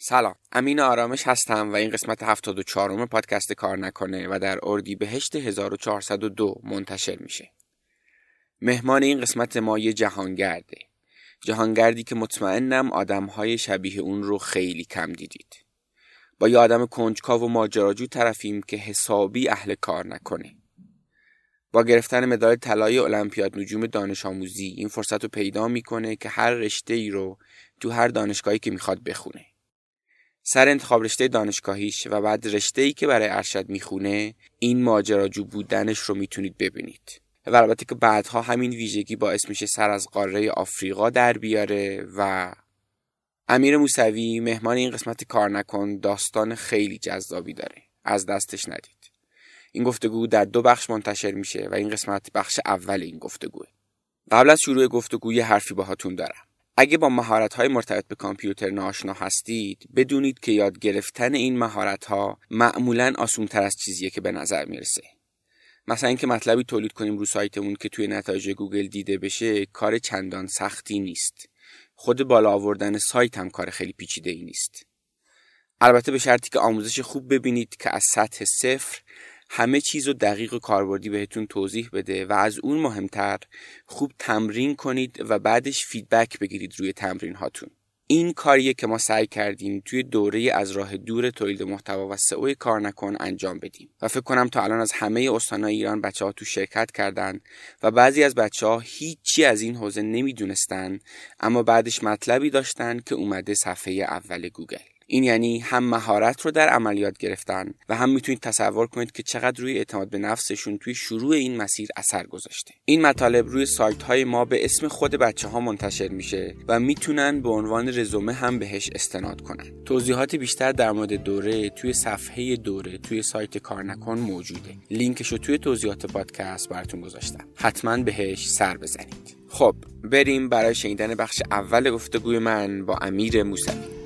سلام. امین آرامش هستم و این قسمت 74 پادکست کار نکنه و در اردی بهشت 1402 منتشر میشه. مهمان این قسمت ما یه جهانگرده. جهانگردی که مطمئنم آدمهای شبیه اون رو خیلی کم دیدید. با یه آدم کنجکاو و ماجراجو طرفیم که حسابی اهل کار نکنه. با گرفتن مدال طلای المپیاد نجوم دانش آموزی این فرصت رو پیدا می‌کنه که هر رشته ای رو تو هر دانشگاهی که می‌خواد بخونه. سر انتخاب رشته دانشگاهیش و بعد رشته ای که برای ارشد می‌خونه این ماجراجو بودنش رو می‌تونید ببینید. و البته که بعدها همین ویژگی باعث میشه سر از قاره آفریقا در بیاره و امیر موسوی مهمان این قسمت کار نکن داستان خیلی جذابی داره. از دستش ندید. این گفتگو در دو بخش منتشر میشه و این قسمت بخش اول این گفتگوه. قبل از شروع گفتگو یه حرفی باهاتون دارم. اگه با مهارت های مرتبط به کامپیوتر ناآشنا هستید بدونید که یاد گرفتن این مهارت ها معمولا آسون تر از چیزیه که به نظر می‌رسه. مثلا اینکه مطلبی تولید کنیم رو سایتمون که توی نتایج گوگل دیده بشه کار چندان سختی نیست. خود بالا آوردن سایت هم کار خیلی پیچیده ای نیست. البته به شرطی که آموزش خوب ببینید که از سطح صفر همه چیز رو دقیق و کاربردی بهتون توضیح بده و از اون مهمتر خوب تمرین کنید و بعدش feedback بگیرید روی تمرین هاتون. این کاریه که ما سعی کردیم توی دوره از راه دور تولید محتوا و SEO کار نکن انجام بدیم. و فکر کنم تا الان از همه استانهای ایران بچه ها تو شرکت کردن و بعضی از بچه ها هیچی از این حوزه نمی‌دونستن اما بعدش مطلبی داشتن که اومده صفحه اول گوگل. این یعنی هم مهارت رو در عملیات گرفتن و هم می‌تونید تصور کنید که چقدر روی اعتماد به نفسشون توی شروع این مسیر اثر گذاشته. این مطالب روی سایت های ما به اسم خود بچه ها منتشر میشه و می‌تونن به عنوان رزومه هم بهش استناد کنن. توضیحات بیشتر در مورد دوره توی صفحه دوره توی سایت کار نکن موجوده. لینکش رو توی توضیحات پادکست براتون گذاشتم. حتما بهش سر بزنید. خب بریم برای شنیدن بخش اول گفتگوی من با امیر موسوی.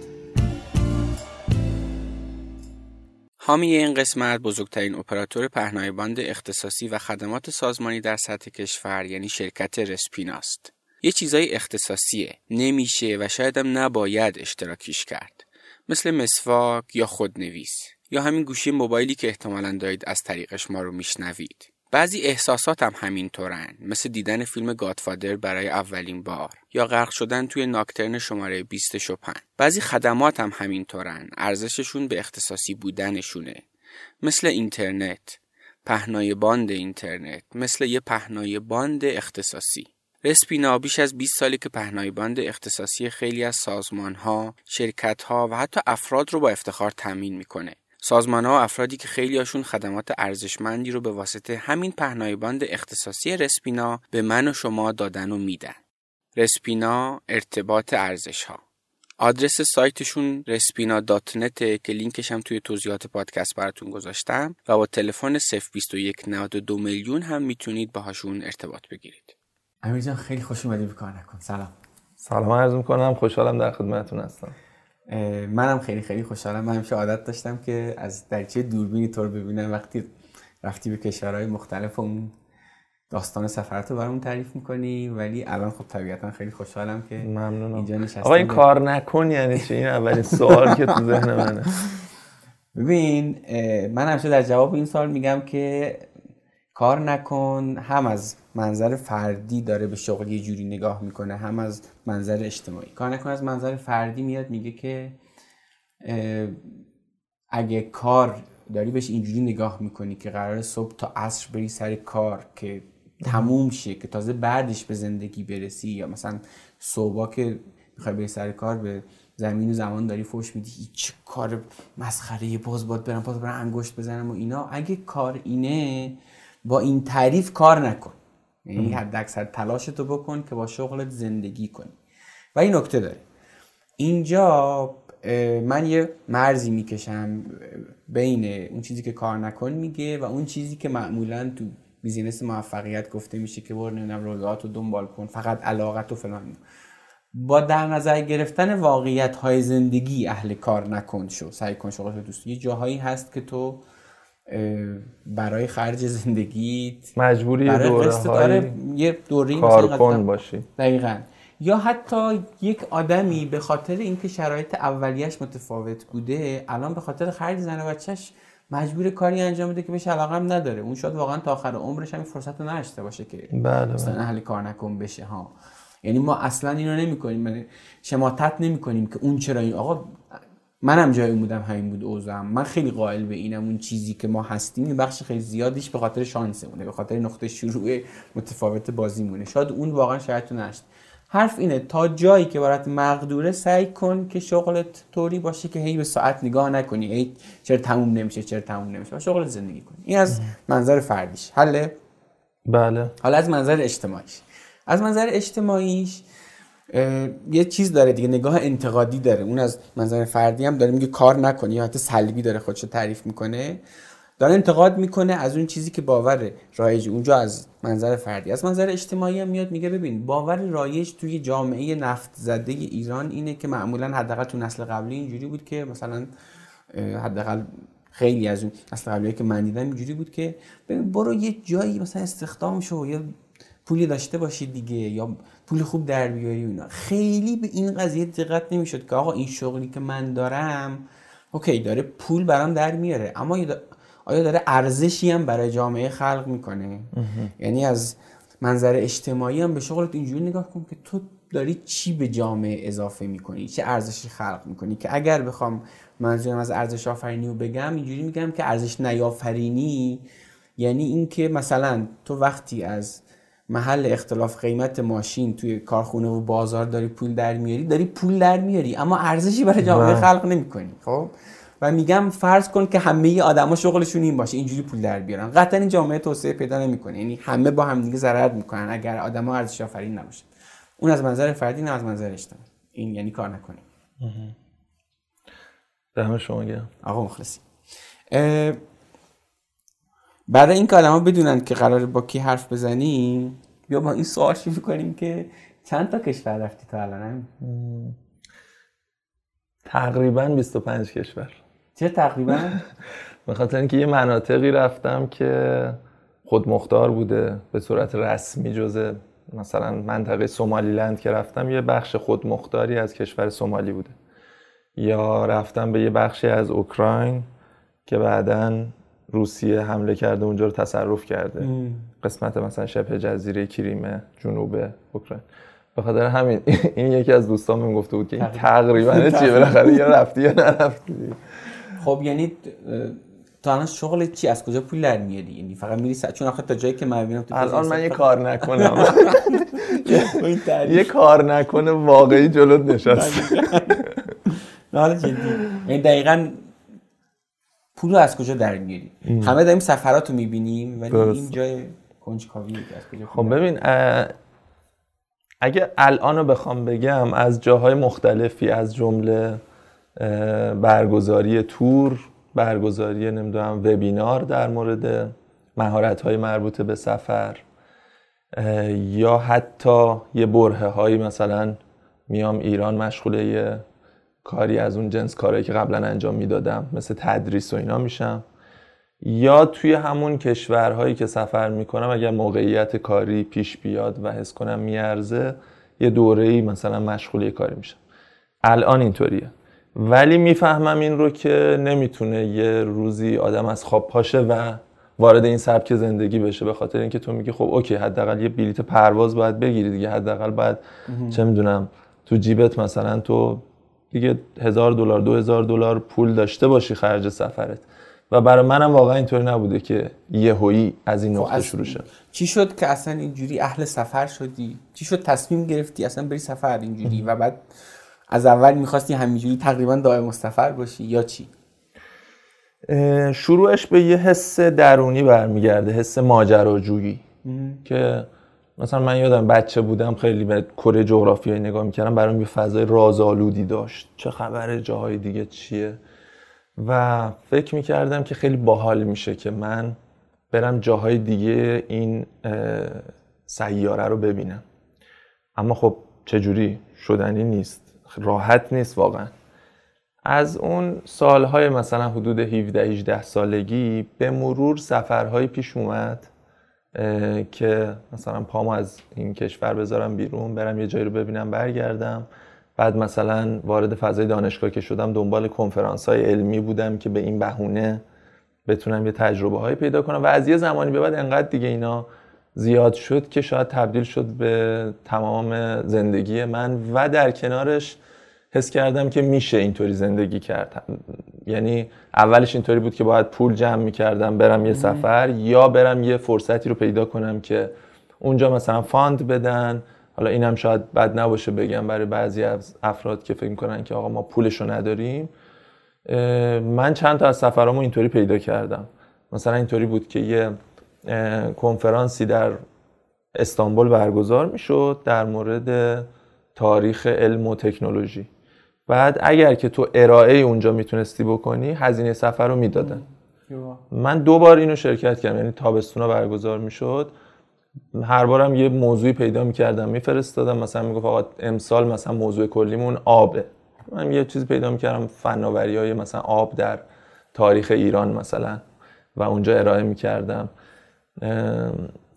حامی این قسمت بزرگترین اپراتور پهنای باند اختصاصی و خدمات سازمانی در سطح کشور یعنی شرکت رسپیناست. یه چیزای اختصاصیه. نمیشه و شایدم نباید اشتراکیش کرد. مثل مسواک یا خودنویس. یا همین گوشی موبایلی که احتمالا دارید از طریقش ما رو میشنوید. بعضی احساسات هم همین طورن مثل دیدن فیلم گادفادر برای اولین بار. یا غرق شدن توی ناکترن شماره 20 شپن بعضی خدمات هم همین طورن ارزششون به اختصاصی بودنشونه. مثل اینترنت. پهنای باند اینترنت. مثل یه پهنای باند اختصاصی. رسپینا بیش از 20 ساله که پهنای باند اختصاصی خیلی از سازمان ها، شرکت ها و حتی افراد رو با افتخار تامین می‌کنه. سازمان ها و افرادی که خیلیاشون خدمات ارزشمندی رو به واسطه همین پهنای باند اختصاصی رسپینا به من و شما دادن و میدن. رسپینا ارتباط ارزش ها. آدرس سایتشون رسپینا dot net که لینکش هم توی توضیحات پادکست براتون گذاشتم و با تلفن 021 92 میلیون هم می‌تونید باهاشون ارتباط بگیرید. امیر جان خیلی خوش اومدی به کار نکن سلام سلام عرض می‌کنم خوشحالم در خدمتتون هستم منم خیلی خیلی خوشحالم. من همیشه عادت داشتم که از درچه دوربینی تو رو ببینم. وقتی رفتی به کشورهای مختلف اون داستان سفرت رو برامون تعریف می‌کنی. ولی الان خب طبیعتا خیلی خوشحالم که ممنونم. اینجا نشستم. آقا این کار نکن یعنی چی؟ این اولین سوال که تو ذهن منه. ببین من همیشه در جواب این سوال میگم که کار نکن هم از منظر فردی داره به شغل یه جوری نگاه می‌کنه هم از منظر اجتماعی. کار نکن از منظر فردی میاد میگه که اگه کار داری بهش اینجوری نگاه می‌کنی که قرار صبح تا عصر بری سر کار که تموم شه که تازه بعدش به زندگی برسی یا مثلا صبح که می‌خوای بری سر کار به زمین و زمان داری فوش میدی هیچ کار مسخره باز باد برم باز برم انگشت بزنم و اینا. اگه کار اینه با این تعریف کار نکن. یعنی حد اکثر تلاش تو بکن که با شغلت زندگی کنی. و این نکته داره. اینجا من یه مرزی می‌کشم بین اون چیزی که کار نکن میگه و اون چیزی که معمولا تو بیزینس موفقیت گفته میشه که برو نمی‌دونم رویات رو دنبال کن فقط علاقت و فلان با در نظر گرفتن واقعیت های زندگی اهل کار نکن شو سعی کن شغل دوست یه جاهایی هست که تو برای خرج زندگیت. مجبوری دوره های یه دوره کارکن باشی. دقیقا. یا حتی یک آدمی به خاطر اینکه شرایط اولیش متفاوت بوده الان به خاطر خرید زن و بچهش مجبور کاری انجام بده که بهش علاقه هم نداره. اون شاید واقعا تا آخر عمرش هم فرصت رو نداشته باشه که بله مثلا بله اهل کار نکن بشه ها. یعنی ما اصلا اینو نمی کنیم شماتت نمی کنیم که اون چرا این آقا منم جای اون بودم همین بود اوضاعم. من خیلی قائل به اینم اون چیزی که ما هستیم این بخش خیلی زیادیش به خاطر شانسمونه به خاطر نقطه شروع متفاوت بازیمونه. شاید اون واقعا شاید تو نشت. حرف اینه تا جایی که برات مقدوره سعی کن که شغلت طوری باشه که هی به ساعت نگاه نکنی. هی چرا تموم نمیشه چرا تموم نمیشه. و شغلت زندگی کنی. این از منظر فردیش. حله؟ بله. حالا از منظر اجتماعیش. از منظر اجتماعیش یه چیز داره دیگه نگاه انتقادی داره. اون از منظر فردی هم داره میگه کار نکنی یا حتی سلبی داره خودشو تعریف می‌کنه. داره انتقاد می‌کنه از اون چیزی که باور رایج اونجا از منظر فردی. از منظر اجتماعی هم میاد میگه ببین باور رایج توی جامعه نفت زده ایران اینه که معمولا حداقل تو نسل قبلی اینجوری بود که مثلا حداقل خیلی از اون نسل قبلی که من دیدم اینجوری بود که ببین برو یه جایی مثلا استخدام شو یا پولی داشته باشی دیگه یا پول خوب در بیاری و اینا. خیلی به این قضیه دقت نمی‌شد که آقا این شغلی که من دارم اوکی داره پول برام در میاره اما آیا داره ارزشی هم برای جامعه خلق می‌کنه؟ یعنی از منظر اجتماعی هم به شغلت اینجوری نگاه کن که تو داری چی به جامعه اضافه می‌کنی؟ چه ارزشی خلق می‌کنی؟ که اگر بخوام منظورم از ارزش آفرینی رو بگم اینجوری میگم که ارزش نیافرینی یعنی اینکه مثلا تو وقتی از محل اختلاف قیمت ماشین توی کارخونه و بازار داری پول در میاری داری پول در میاری اما ارزشی برای جامعه. خلق نمی‌کنی خب؟ و میگم فرض کن که همه آدما شغلشون این باشه اینجوری پول در بیارن. قطعا این جامعه توسعه پیدا نمی‌کنه یعنی همه با هم دیگه ضرر می‌کنن اگر آدما ارزش آفرین نباشن. اون از منظر فردی نه از منظر اجتماعی. این یعنی کار نکنیم. دم شما گرم. آقا مخلصی. برای اینکه آدما بدونن که قراره با کی حرف بزنیم بیا با این سوال شروع کنیم که چند تا کشور رفتی تا الان؟ تقریبا 25 کشور. چه تقریبا؟ به خاطر اینکه یه مناطقی رفتم که خودمختار بوده به صورت رسمی جزء مثلا منطقه سومالیلند که رفتم یه بخش خودمختاری از کشور سومالی بوده. یا رفتم به یه بخشی از اوکراین که بعدا روسیه حمله کرده اونجا رو تصرف کرده. قسمت مثلا شبه جزیره کریمه جنوب اوکراین. به خاطر همین این یکی از دوستان بهم گفته بود که این تقریبا. چیه؟ بالاخره یا رفتی یا نرفتی. خب یعنی تو الان شغل چی؟ از کجا پول در میاری؟ یعنی فقط میری س- چون آخه تا جایی که من ببینم تو الان من یه کار نکنم. یه کار نکنه واقعی جلوت نشست نه، حالا جدی. یعنی دقیقا پول رو از کجا در میاری همه داریم سفرات رو می‌بینیم ولی درست. این جای کنجکاویه که از کجا خب ببین اگه الان رو بخوام بگم از جاهای مختلفی از جمله برگزاری تور برگزاری نمی‌دونم وبینار در مورد مهارت های مربوط به سفر یا حتی یه برهه هایی مثلا میام ایران مشغول یه کاری از اون جنس کارهایی که قبلا انجام می‌دادم مثل تدریس و اینا میشم. یا توی همون کشورهایی که سفر می‌کنم اگر موقعیت کاری پیش بیاد و حس کنم میارزه یه دوره ای مثلا مشغول یه کاری میشم. الان اینطوریه. ولی می‌فهمم این رو که نمی‌تونه یه روزی آدم از خواب پاشه و وارد این سبک زندگی بشه به خاطر اینکه تو میگی خب اوکی حداقل یه بلیت پرواز باید بگیری دیگه حداقل باید چه می‌دونم تو جیبت مثلا تو دیگه هزار دلار دو هزار دلار پول داشته باشی خرج سفرت. و برای منم واقعا اینطوری نبوده که یهویی از این نقطه از- شروع شه. چی شد که اصلا اینجوری اهل سفر شدی؟ چی شد تصمیم گرفتی اصلا بری سفر اینجوری و بعد از اول می‌خواستی همینجوری تقریبا دائم سفر باشی یا چی؟ شروعش به یه حس درونی برمیگرده حس ماجراجویی که مثلا من یادم بچه بودم خیلی به کره جغرافیایی نگاه می‌کردم برام یه فضای رازآلودی داشت. چه خبره جاهای دیگه چیه؟ و فکر می‌کردم که خیلی باحال میشه که من برم جاهای دیگه این سیاره رو ببینم. اما خب چجوری؟ شدنی نیست. راحت نیست واقعا. از اون سالهای مثلا حدود 17 18 سالگی به مرور سفرهایی پیش اومد که مثلا پامو از این کشور بذارم بیرون برم یه جایی رو ببینم برگردم. بعد مثلا وارد فضای دانشگاه که شدم دنبال کنفرانس های علمی بودم که به این بهونه بتونم یه تجربه های پیدا کنم. و از یه زمانی به بعد انقدر دیگه اینا زیاد شد که شاید تبدیل شد به تمام زندگی من. و در کنارش حس کردم که میشه اینطوری زندگی کرد. یعنی اولش اینطوری بود که باید پول جمع می‌کردم برم یه سفر یا برم یه فرصتی رو پیدا کنم که اونجا مثلا فاند بدن. حالا اینم شاید بد نباشه بگم برای بعضی از افراد که فکر می‌کنن که آقا ما پولش رو نداریم من چند تا از سفرامو اینطوری پیدا کردم. مثلا اینطوری بود که یه کنفرانسی در استانبول برگزار می‌شد در مورد تاریخ علم و تکنولوژی. بعد اگر که تو ارائه اونجا می‌تونستی بکنی هزینه سفر رو می‌دادن. من دو بار اینو شرکت کردم یعنی تابستونا برگزار می‌شد. هر بارم یه موضوعی پیدا می‌کردم میفرستادم مثلا می‌گفت آقا امسال مثلا موضوع کلیمون آبه. من یه چیزی پیدا می‌کردم فناوری های مثلا آب در تاریخ ایران مثلا و اونجا ارائه می‌کردم.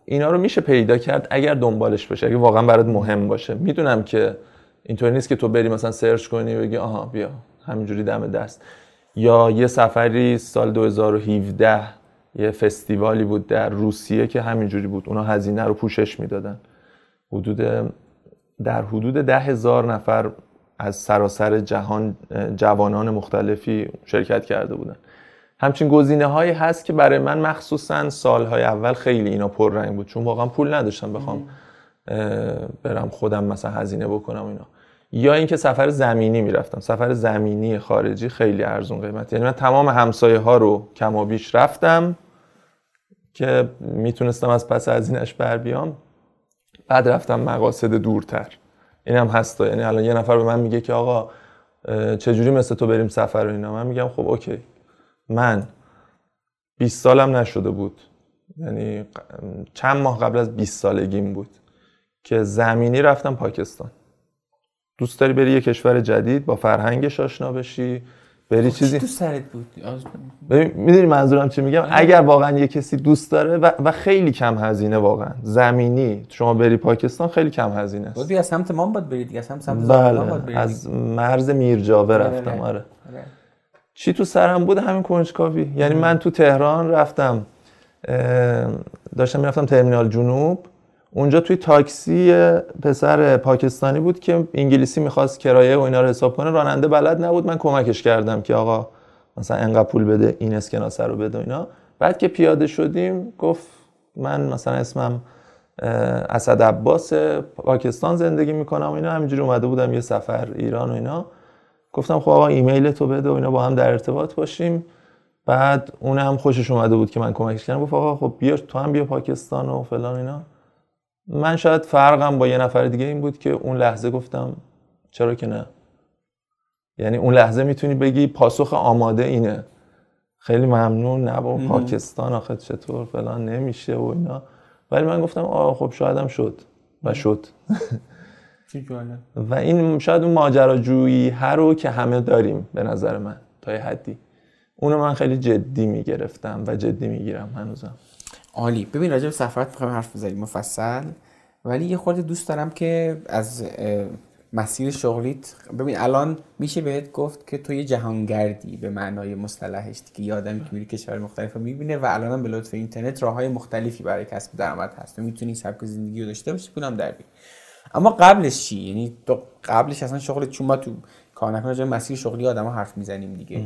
اینا رو میشه پیدا کرد اگر دنبالش باشه اگه واقعا برات مهم باشه. می‌دونم که اینطوری نیست که تو بری مثلا سرچ کنی و بگی آها بیا همینجوری دم دست. یا یه سفری سال 2017 یه فستیوالی بود در روسیه که همینجوری بود. اونا هزینه رو پوشش می‌دادن. حدود در حدود ده هزار نفر از سراسر جهان جوانان مختلفی شرکت کرده بودن. همچین گزینه هایی هست که برای من مخصوصا سالهای اول خیلی اینا پررنگ بود. چون واقعا پول نداشتم بخوام برم خودم مثلا هزینه بکنم اینا. یا اینکه سفر زمینی می‌رفتم. سفر زمینی خارجی خیلی ارزون قیمت. یعنی من تمام همسایه ها رو و بیش رفتم که می‌تونستم از پس هزینهش بر بیام. بعد رفتم مقاصد دورتر. این هم هست. یعنی الان یه نفر به من میگه که آقا چجوری مثل تو بریم سفر و اینا؟ من میگم خب اوکی. من 20 سالم نشده بود. یعنی چند ماه قبل از 20 سالگیم بود که زمینی رفتم پاکستان. دوست داری بری یه کشور جدید با فرهنگش آشنا بشی بری چیزی؟ تو سرت بود؟ می‌دونی منظورم چی میگم؟ اگر واقعا یه کسی دوست داره و, و خیلی کم هزینه واقعا. زمینی شما بری پاکستان خیلی کم هزینه است. از سمت ما باید برید دیگه از سمت سمت بله از مرز میرجاوه رفتم آره چی تو سرم بود؟ همین کنجکاوی. یعنی من تو تهران رفتم داشتم می‌رفتم ترمینال جنوب. اونجا توی تاکسی پسر پاکستانی بود که انگلیسی می‌خواست کرایه و اینا رو حساب کنه. راننده بلد نبود. من کمکش کردم که آقا مثلا انقدر پول بده این اسکناسه رو بده اینا. بعد که پیاده شدیم گفت من مثلا اسمم اسد عباس پاکستان زندگی می‌کنم اینا. همینجوری اومده بودم یه سفر ایران و اینا. گفتم خب آقا ایمیل تو بده و اینا با هم در ارتباط باشیم. بعد اون هم خوشش اومده بود که من کمکش کردم. گفت آقا خب بیا تو هم بیا پاکستان و فلان اینا. من شاید فرقم با یه نفر دیگه این بود که اون لحظه گفتم چرا که نه؟ یعنی اون لحظه می‌تونی بگی پاسخ آماده اینه. خیلی ممنون نه با پاکستان آخه چطور فلان نمیشه و اینا. ولی من گفتم آه خب شایدم شد و شد. و این شاید اون ماجراجویی هر رو که همه داریم به نظر من تا یه حدی. اونو من خیلی جدی می‌گرفتم و جدی می‌گیرم هنوزم. عالی. ببین راجع به سفرت می‌خوایم حرف بزنیم مفصل. ولی یه خورده دوست دارم که از مسیر شغلیت ببین الان میشه بهت گفت که تو یه جهانگردی به معنای مصطلحش که یه آدمی که میره کشور مختلف رو می‌بینه و الان هم به لطف اینترنت راه های مختلفی برای کسب درآمد هست. و می‌تونی سبک زندگی رو داشته باشی پولم در اما قبلش چی؟ یعنی تو قبلش اصلا شغل چون ما تو کار نکنه مسیر شغلی آدما حرف می‌زنیم دیگه.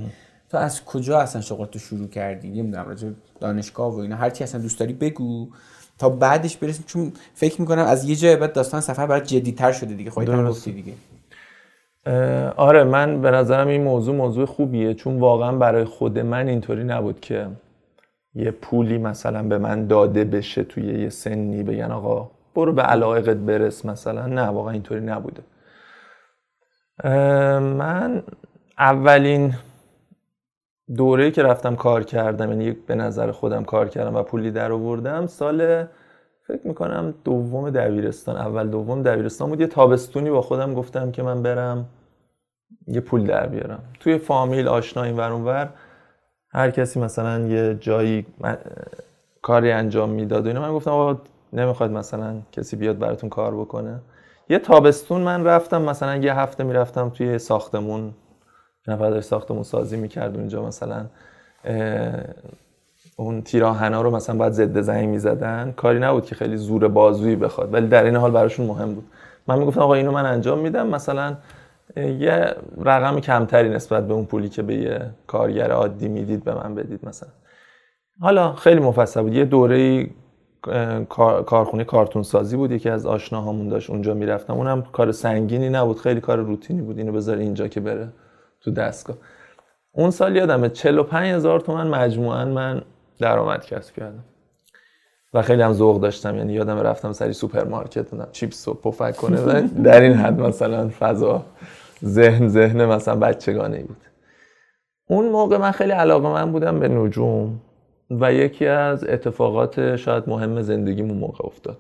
تو از کجا اصلا شغل تو شروع کردی؟ نمی‌دونم راجع دانشگاه و اینا. هر چی اصلا دوست داری بگو تا بعدش برسیم چون فکر می‌کنم از یه جای بعد داستان سفر برات جدی‌تر شده دیگه. خودت هم گفتی دیگه. آره من به نظرم این موضوع موضوع خوبیه. چون واقعا برای خود من اینطوری نبود که یه پولی مثلا به من داده بشه توی یه سنی. بگن آقا برو به علاقت برس. مثلا نه واقعا اینطوری نبوده. من اولین دوره که رفتم کار کردم یعنی به نظر خودم کار کردم و پولی در آوردم سال فکر می‌کنم دوم دبیرستان اول دوم دبیرستان بود. یه تابستونی با خودم گفتم که من برم یه پول در بیارم. توی فامیل آشنا این ور اونور هر کسی مثلا یه جایی کاری انجام می‌داد و اینا من گفتم آقا نمی‌خواد مثلا کسی بیاد براتون کار بکنه؟ یه تابستون من رفتم مثلا یه هفته می‌رفتم توی ساختمون نفر داشت ساختمون سازی می‌کرد اونجا مثلا اون تیراهنا رو مثلا باید ضد زنگ می‌زدن. کاری نبود که خیلی زور بازویی بخواد ولی در این حال براشون مهم بود. من می‌گفتم آقا اینو من انجام میدم مثلا یه رقم کمتری نسبت به اون پولی که به یه کارگر عادی می‌دید به من بدید مثلا. حالا خیلی مفصل بود. یه دوره کارخونه کارتون سازی بود. یکی از آشناهامون داشت اونجا می‌رفتم. اونم کار سنگینی نبود خیلی کار روتینی بود. اینو بذاره اینجا که بره. تو دستگاه. اون سال یادمه 45 هزار تومن مجموعا من درآمد کسب کردم. و خیلی هم ذوق داشتم یعنی یادم رفتم سری سوپرمارکت بودم چیپس و پفک کنه در این حد مثلا فضا ذهن ذهن مثلا بچگانه بود. اون موقع من خیلی علاقه‌مند بودم به نجوم و یکی از اتفاقات شاید مهم زندگیمون موقع افتاد.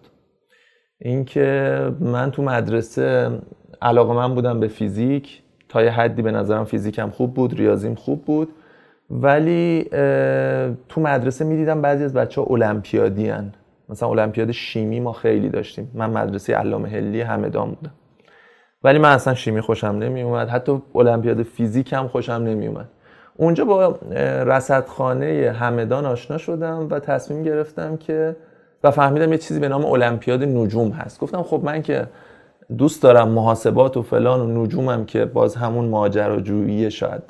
اینکه من تو مدرسه علاقه من بودم به فیزیک تا یه حدی به نظرم فیزیکم خوب بود ریاضیم خوب بود. ولی تو مدرسه می‌دیدم بعضی از بچه ها المپیادی هن. مثلا المپیاد شیمی ما خیلی داشتیم. من مدرسه علامه هلی همدان بودم. ولی من اصلا شیمی خوشم نمی اومد حتی المپیاد فیزیک هم خوشم نمی اومد اونجا با رصدخانه همدان آشنا شدم و تصمیم گرفتم که و فهمیدم یه چیزی به نام المپیاد نجوم هست. گفتم خب من که دوست دارم محاسبات و فلان و نجومم که باز همون ماجراجویی شاید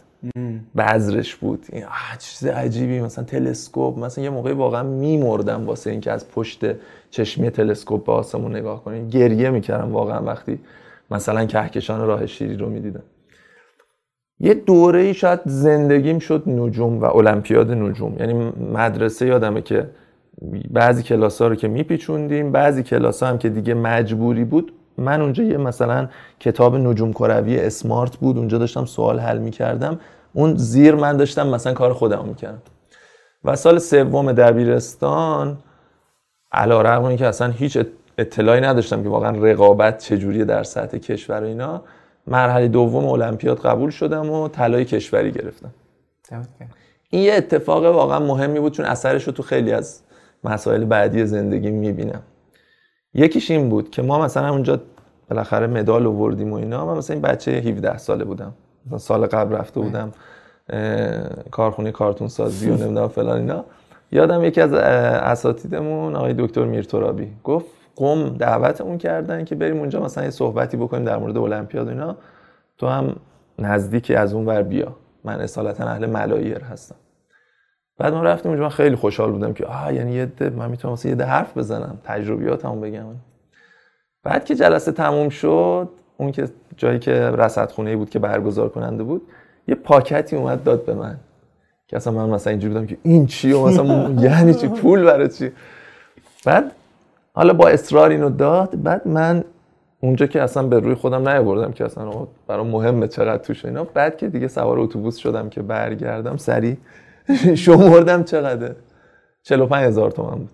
بذرش بود. این چیز عجیبی. مثلا تلسکوپ مثلا یه موقعی واقعا میمردم واسه اینکه از پشت چشمی تلسکوپ به آسمون نگاه کنیم. گریه می‌کردم واقعا وقتی مثلا کهکشان راه شیری رو می‌دیدم. یه دوره ای شاید زندگیم شد نجوم و المپیاد نجوم. یعنی مدرسه یادمه که بعضی کلاس ها رو که میپیچوندیم بعضی کلاس ها هم که دیگه مجبوری بود من اونجا یه مثلا کتاب نجوم کروی اسمارت بود اونجا داشتم سوال حل می‌کردم. اون زیر من داشتم مثلا کار خودم می‌کردم. و سال سوم دبیرستان علا رقم که اصلا هیچ اطلاعی نداشتم که واقعا رقابت چجوریه در سطح کشور و اینا مرحله دوم المپیاد قبول شدم و طلای کشوری گرفتم. این یه اتفاق واقعا مهمی بود چون اثرش رو تو خیلی از مسائل بعدی زندگی می‌بینم. یکیش این بود که ما مثلا اونجا بالاخره مدال آوردیم و اینا. من مثلا این بچه 17 ساله بودم. مثلا سال قبل رفته بودم کارخونه کارتون سازی و نمی‌دونم فلان اینا. یادم یکی از اساتیدمون آقای دکتر میرترابی. گفت قم دعوتمون کردن که بریم اونجا مثلا یه صحبتی بکنیم در مورد المپیاد و اینا. تو هم نزدیکی از اون ور بیا. من اصالتا اهل ملایر هستم. بعد ما رفتیم اونجا من خیلی خوشحال بودم که آه یعنی یه ده من می‌تونم واسه یه ده حرف بزنم تجربیاتمو بگم. بعد که جلسه تموم شد اون که جایی که رصدخونه بود که برگزار کننده بود یه پاکتی اومد داد به من. که اصلا من مثلا اینجوری بودم که این چیه مثلا یعنی چی پول برای چی؟ بعد حالا با اصرار اینو داد بعد من اونجا که اصلا به روی خودم نیاوردم که اصلا برام مهمه چقدر توش اینا. بعد که دیگه سوار اتوبوس شدم که برگردم سری شمردم چقدر؟ 45 هزار تومن بود.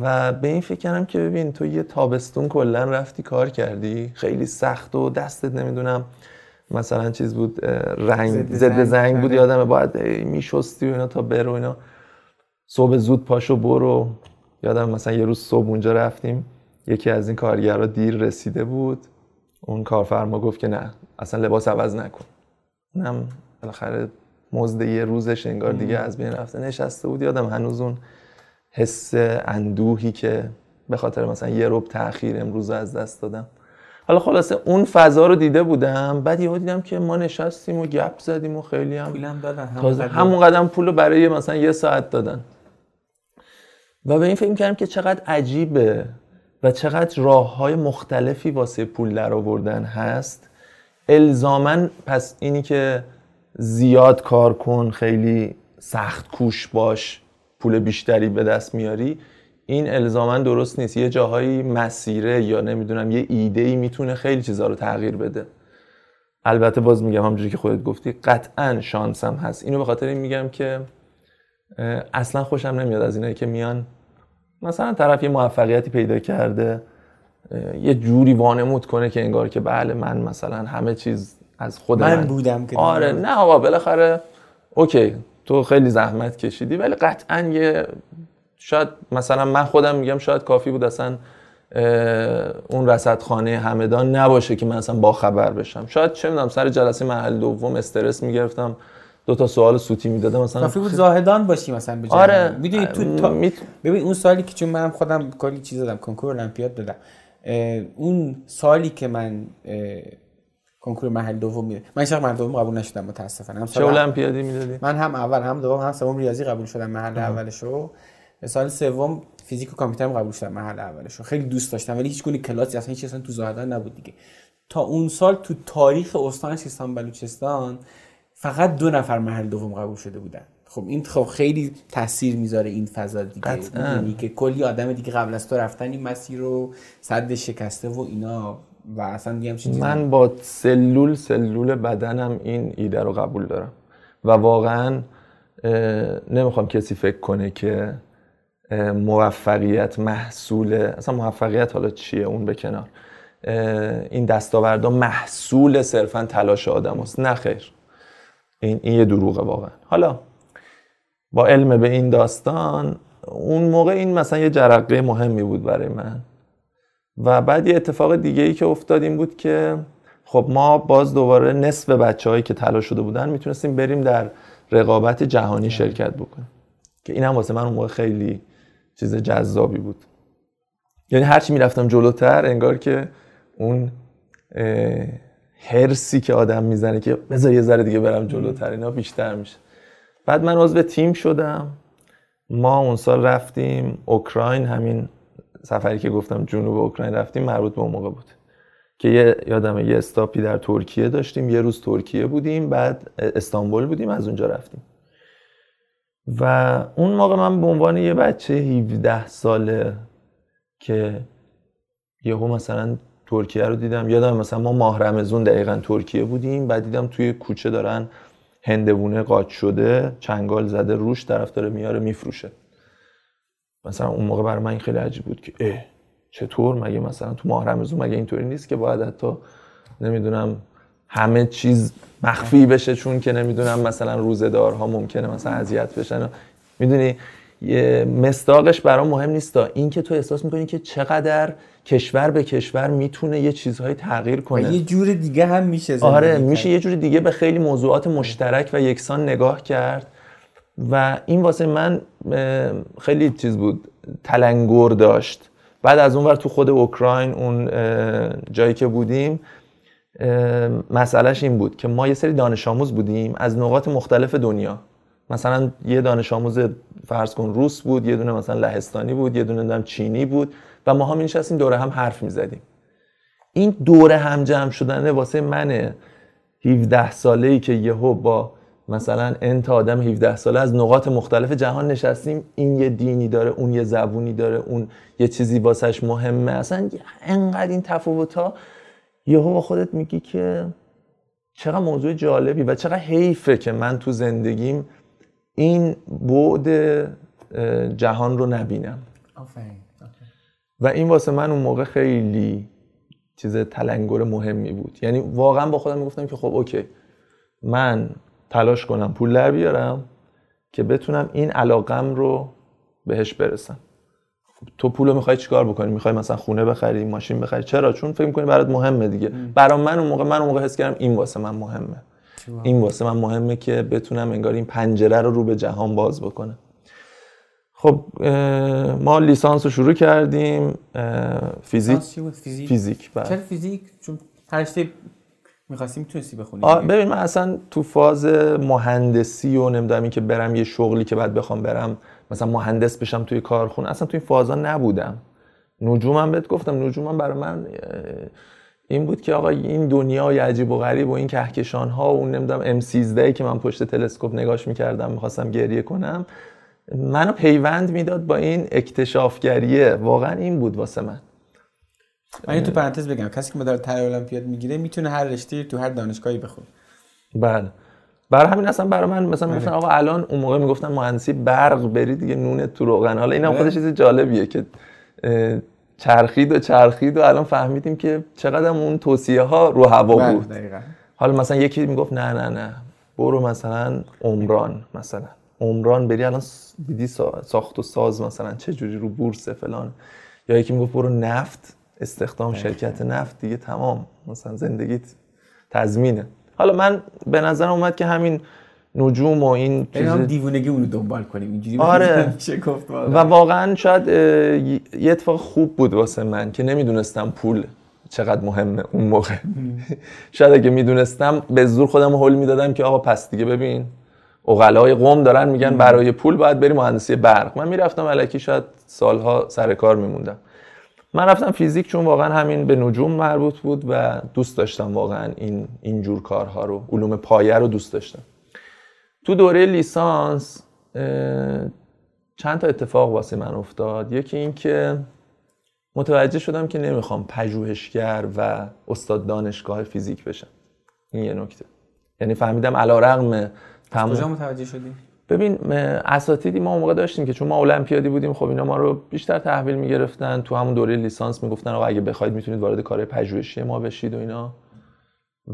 و به این فکر کردم که ببین تو یه تابستون کلا رفتی کار کردی. خیلی سخت و دستت نمی‌دونم مثلا چیز بود رنگ ضد زنگ بود یادمه باید میشستی و اینا تا برو اینا. صبح زود پاشو برو. یادم مثلا یه روز صبح اونجا رفتیم. یکی از این کارگرها دیر رسیده بود. اون کارفرما گفت که نه اصلا لباس عوض نکن. اونم بالاخره مزد یه روزش انگار دیگه از بین رفته. نشسته بود یادم هنوز اون حس اندوهی که به خاطر مثلا یه روب تاخیر امروز از دست دادم. حالا خلاصه اون فضا رو دیده بودم بعد یهو دیدم که ما نشستیم و گپ زدیم و خیلی هم پولم دادن همون قدم. پول رو برای مثلا یه ساعت دادن. و به این فکر کردم که چقدر عجیبه و چقدر راه های مختلفی واسه پول در آوردن هست. الزامن پس اینی که زیاد کار کن خیلی سخت کوش باش پول بیشتری به دست میاری. این الزاما درست نیست. یه جاهایی مسیره یا نمی‌دونم یه ایده ای می‌تونه خیلی چیزها رو تغییر بده. البته باز میگم همونجوری که خودت گفتی قطعا شانسم هست. اینو به خاطر این میگم که اصلا خوشم نمیاد از اینایی که میان. مثلا طرف یه موفقیتی پیدا کرده یه جوری وانمود کنه که انگار که بله من مثلا همه چیز از خود من, بودم که آره نه آقا بالاخره اوکی تو خیلی زحمت کشیدی ولی قطعا یه شاید مثلا من خودم میگم شاید کافی بود اصلا اون رصدخانه همدان نباشه که من اصلا با خبر بشم. شاید چه می‌دونم سر جلسه محل دوم استرس می‌گرفتم دو تا سوال سوتی می‌دادم مثلا کافی بود زاهدان باشی مثلا به آره می‌دونی تو تا... ببین اون سالی که چون منم خودم کلی چیز دادم کنکور المپیاد دادم اون سالی که من کنکور محل دوم میده من شخص محل دوم قبول نشدم متاسفانه. هم چه المپیادی می‌دادی؟ من هم اول هم دوم هم سوم ریاضی قبول شدم محل اولشو. سال سوم فیزیک و کامپیوتر قبول شدم محل اولشو. خیلی دوست داشتم ولی هیچ گونه کلاسی اصلا هیچ اصلا تو زاهدان نبود دیگه. تا اون سال تو تاریخ استان سیستان بلوچستان فقط دو نفر محل دوم قبول شده بودن. خب این خب خیلی تاثیر می‌ذاره این فضا دیگه. که کلی آدم دیگه قبل از تو رفتن این مسیر رو صد شکسته و اینا. و اصلا دیگه من با سلول سلول بدنم این ایده رو قبول دارم. و واقعا نمی‌خوام کسی فکر کنه که موفقیت محصول اصلا موفقیت حالا چیه؟ اون به کنار. این دستاوردا محصول صرفا تلاش آدم است نه خیر. این, این یه دروغه واقعا. حالا با علم به این داستان اون موقع این مثلا یه جرقه مهمی بود برای من. و بعد یه اتفاق دیگه ای که افتاد این بود که خب ما باز دوباره نصف بچه که تلاش شده بودن می‌تونستیم بریم در رقابت جهانی شرکت بکنیم. که این هم واسه من اون موقع خیلی چیز جذابی بود. یعنی هرچی می‌رفتم جلوتر انگار که اون هرسی که آدم می‌زنه که بذار یه ذره دیگه برم جلوتر اینا بیشتر میشه. بعد من عضو تیم شدم. ما اون سال رفتیم اوکراین همین سفری که گفتم جنوب اوکراین رفتیم مربوط به اون موقع بود. که یه یادمه یه استاپی در ترکیه داشتیم یه روز ترکیه بودیم بعد استانبول بودیم از اونجا رفتیم. و اون موقع من به عنوان یه بچه 17 ساله که یهو مثلا ترکیه رو دیدم یادم مثلا ما ماه رمزون دقیقا ترکیه بودیم بعد دیدم توی کوچه دارن هندوونه قاچ شده چنگال زده روش طرف داره میاره میفروشه. مثلا اون موقع برای من خیلی عجیب بود که اه چطور مگه مثلا تو ماه رمزون مگه اینطوری نیست که باید حتی نمی‌دونم همه چیز مخفی بشه چون که نمی‌دونم مثلا روزدارها ممکنه مثلا اذیت بشن. می‌دونی مستاقش برام مهم نیست این که تو احساس می‌کنی که چقدر کشور به کشور می‌تونه یه چیزهایی تغییر کنه. یه جور دیگه هم میشه آره میشه یه جور دیگه به خیلی موضوعات مشترک و یکسان نگاه کرد. و این واسه من خیلی چیز بود تلنگر داشت. بعد از اونور تو خود اوکراین اون جایی که بودیم مسئلهش این بود که ما یه سری دانش آموز بودیم از نقاط مختلف دنیا. مثلا یه دانش آموز فرض کن روس بود یه دونه مثلا لهستانی بود یه دونه چینی بود و ما هم نشستیم دوره هم حرف می‌زدیم. این دوره هم جمع شدن واسه من 17 ساله ای که یهو با مثلا انت آدم 17 ساله از نقاط مختلف جهان نشستیم این یه دینی داره اون یه زبونی داره اون یه چیزی واسش مهمه. اصلا انقدر این تفاوت ها یهو با خودت میگی که چقدر موضوع جالبی و چقدر حیفه که من تو زندگیم این بعد جهان رو نبینم. و این واسه من اون موقع خیلی چیز تلنگر مهمی بود. یعنی واقعا با خودم می‌گفتم که خب اوکی من تلاش کنم پول در بیارم که بتونم این علاقم رو بهش برسم. تو پولو می‌خوای چیکار بکنی؟ می‌خوای مثلا خونه بخری ماشین بخری؟ چرا؟ چون فکر می‌کنی برات مهمه دیگه. برای من اون موقع من اون موقع حس کردم این واسه من مهمه. این واسه من مهمه که بتونم انگار این پنجره رو رو به جهان باز بکنم. خب ما لیسانس رو شروع کردیم فیزیک. فیزیک؟ فیزیک بله. چرا فیزیک؟ چون هر می‌خواستی می‌تونستی بخونی ببین من اصلا تو فاز مهندسی و نمی‌دونم که برم یه شغلی که بعد بخوام برم مثلا مهندس بشم توی کارخونه اصلا توی فازا نبودم. نجومم بهت گفتم نجومم برای من این بود که آقا این دنیای عجیب و غریب و این کهکشان ها و اون نمی‌دونم M13 که من پشت تلسکوپ نگاش می‌کردم می‌خواستم گریه کنم منو پیوند می‌داد با این اکتشافگریه. واقعا این بود واسه من. من تو پرانتز بگم کسی که مدار طلای المپیاد می‌گیره می‌تونه هر رشته تو هر دانشگاهی بخونه. بله. برای همین اصلا برای من مثلا می‌گفتن آقا الان اون موقع می‌گفتن مهندسی برق بری دیگه نون تو روغن. حالا اینم خودش چیز جالبیه که چرخید و چرخید و الان فهمیدیم که چقدر اون توصیه ها رو هوا بله، بود. حالا مثلا یکی می‌گفت نه نه نه. برو مثلا عمران مثلا. عمران بری الان دیدی ساخت و ساز مثلا چه جوری رو بورس فلان. یا یکی می‌گفت برو نفت. استخدام شرکت نفت دیگه تمام. مثلا زندگیت تضمینه. حالا من به نظر اومد که همین نجوم و این چیز دیوونگی اونو دنبال کنیم. اینجوری آره. و واقعا شاید یه اتفاق خوب بود واسه من که نمی‌دونستم پول چقدر مهمه اون موقع. شاید اگه می‌دونستم به زور خودم حل می‌دادم که آقا پس دیگه ببین اقلای قوم دارن میگن برای پول باید بری مهندسی برق. من می‌رفتم علکی شاید سالها سر کار میموندم. من رفتم فیزیک چون واقعا همین به نجوم مربوط بود و دوست داشتم واقعا این اینجور کارها رو علوم پایه رو دوست داشتم. تو دوره لیسانس چند تا اتفاق واسه من افتاد. یکی این که متوجه شدم که نمی‌خوام پژوهشگر و استاد دانشگاه فیزیک بشم. این یه نکته. یعنی فهمیدم علا رقم تمام کجا متوجه شدی؟ ببین اساتیدی ما موقع داشتیم که چون ما المپیادی بودیم خب اینا ما رو بیشتر تحویل می‌گرفتن تو همون دوره لیسانس می‌گفتن آقا اگه بخواید می‌تونید وارد کار پژوهشی ما بشید و اینا.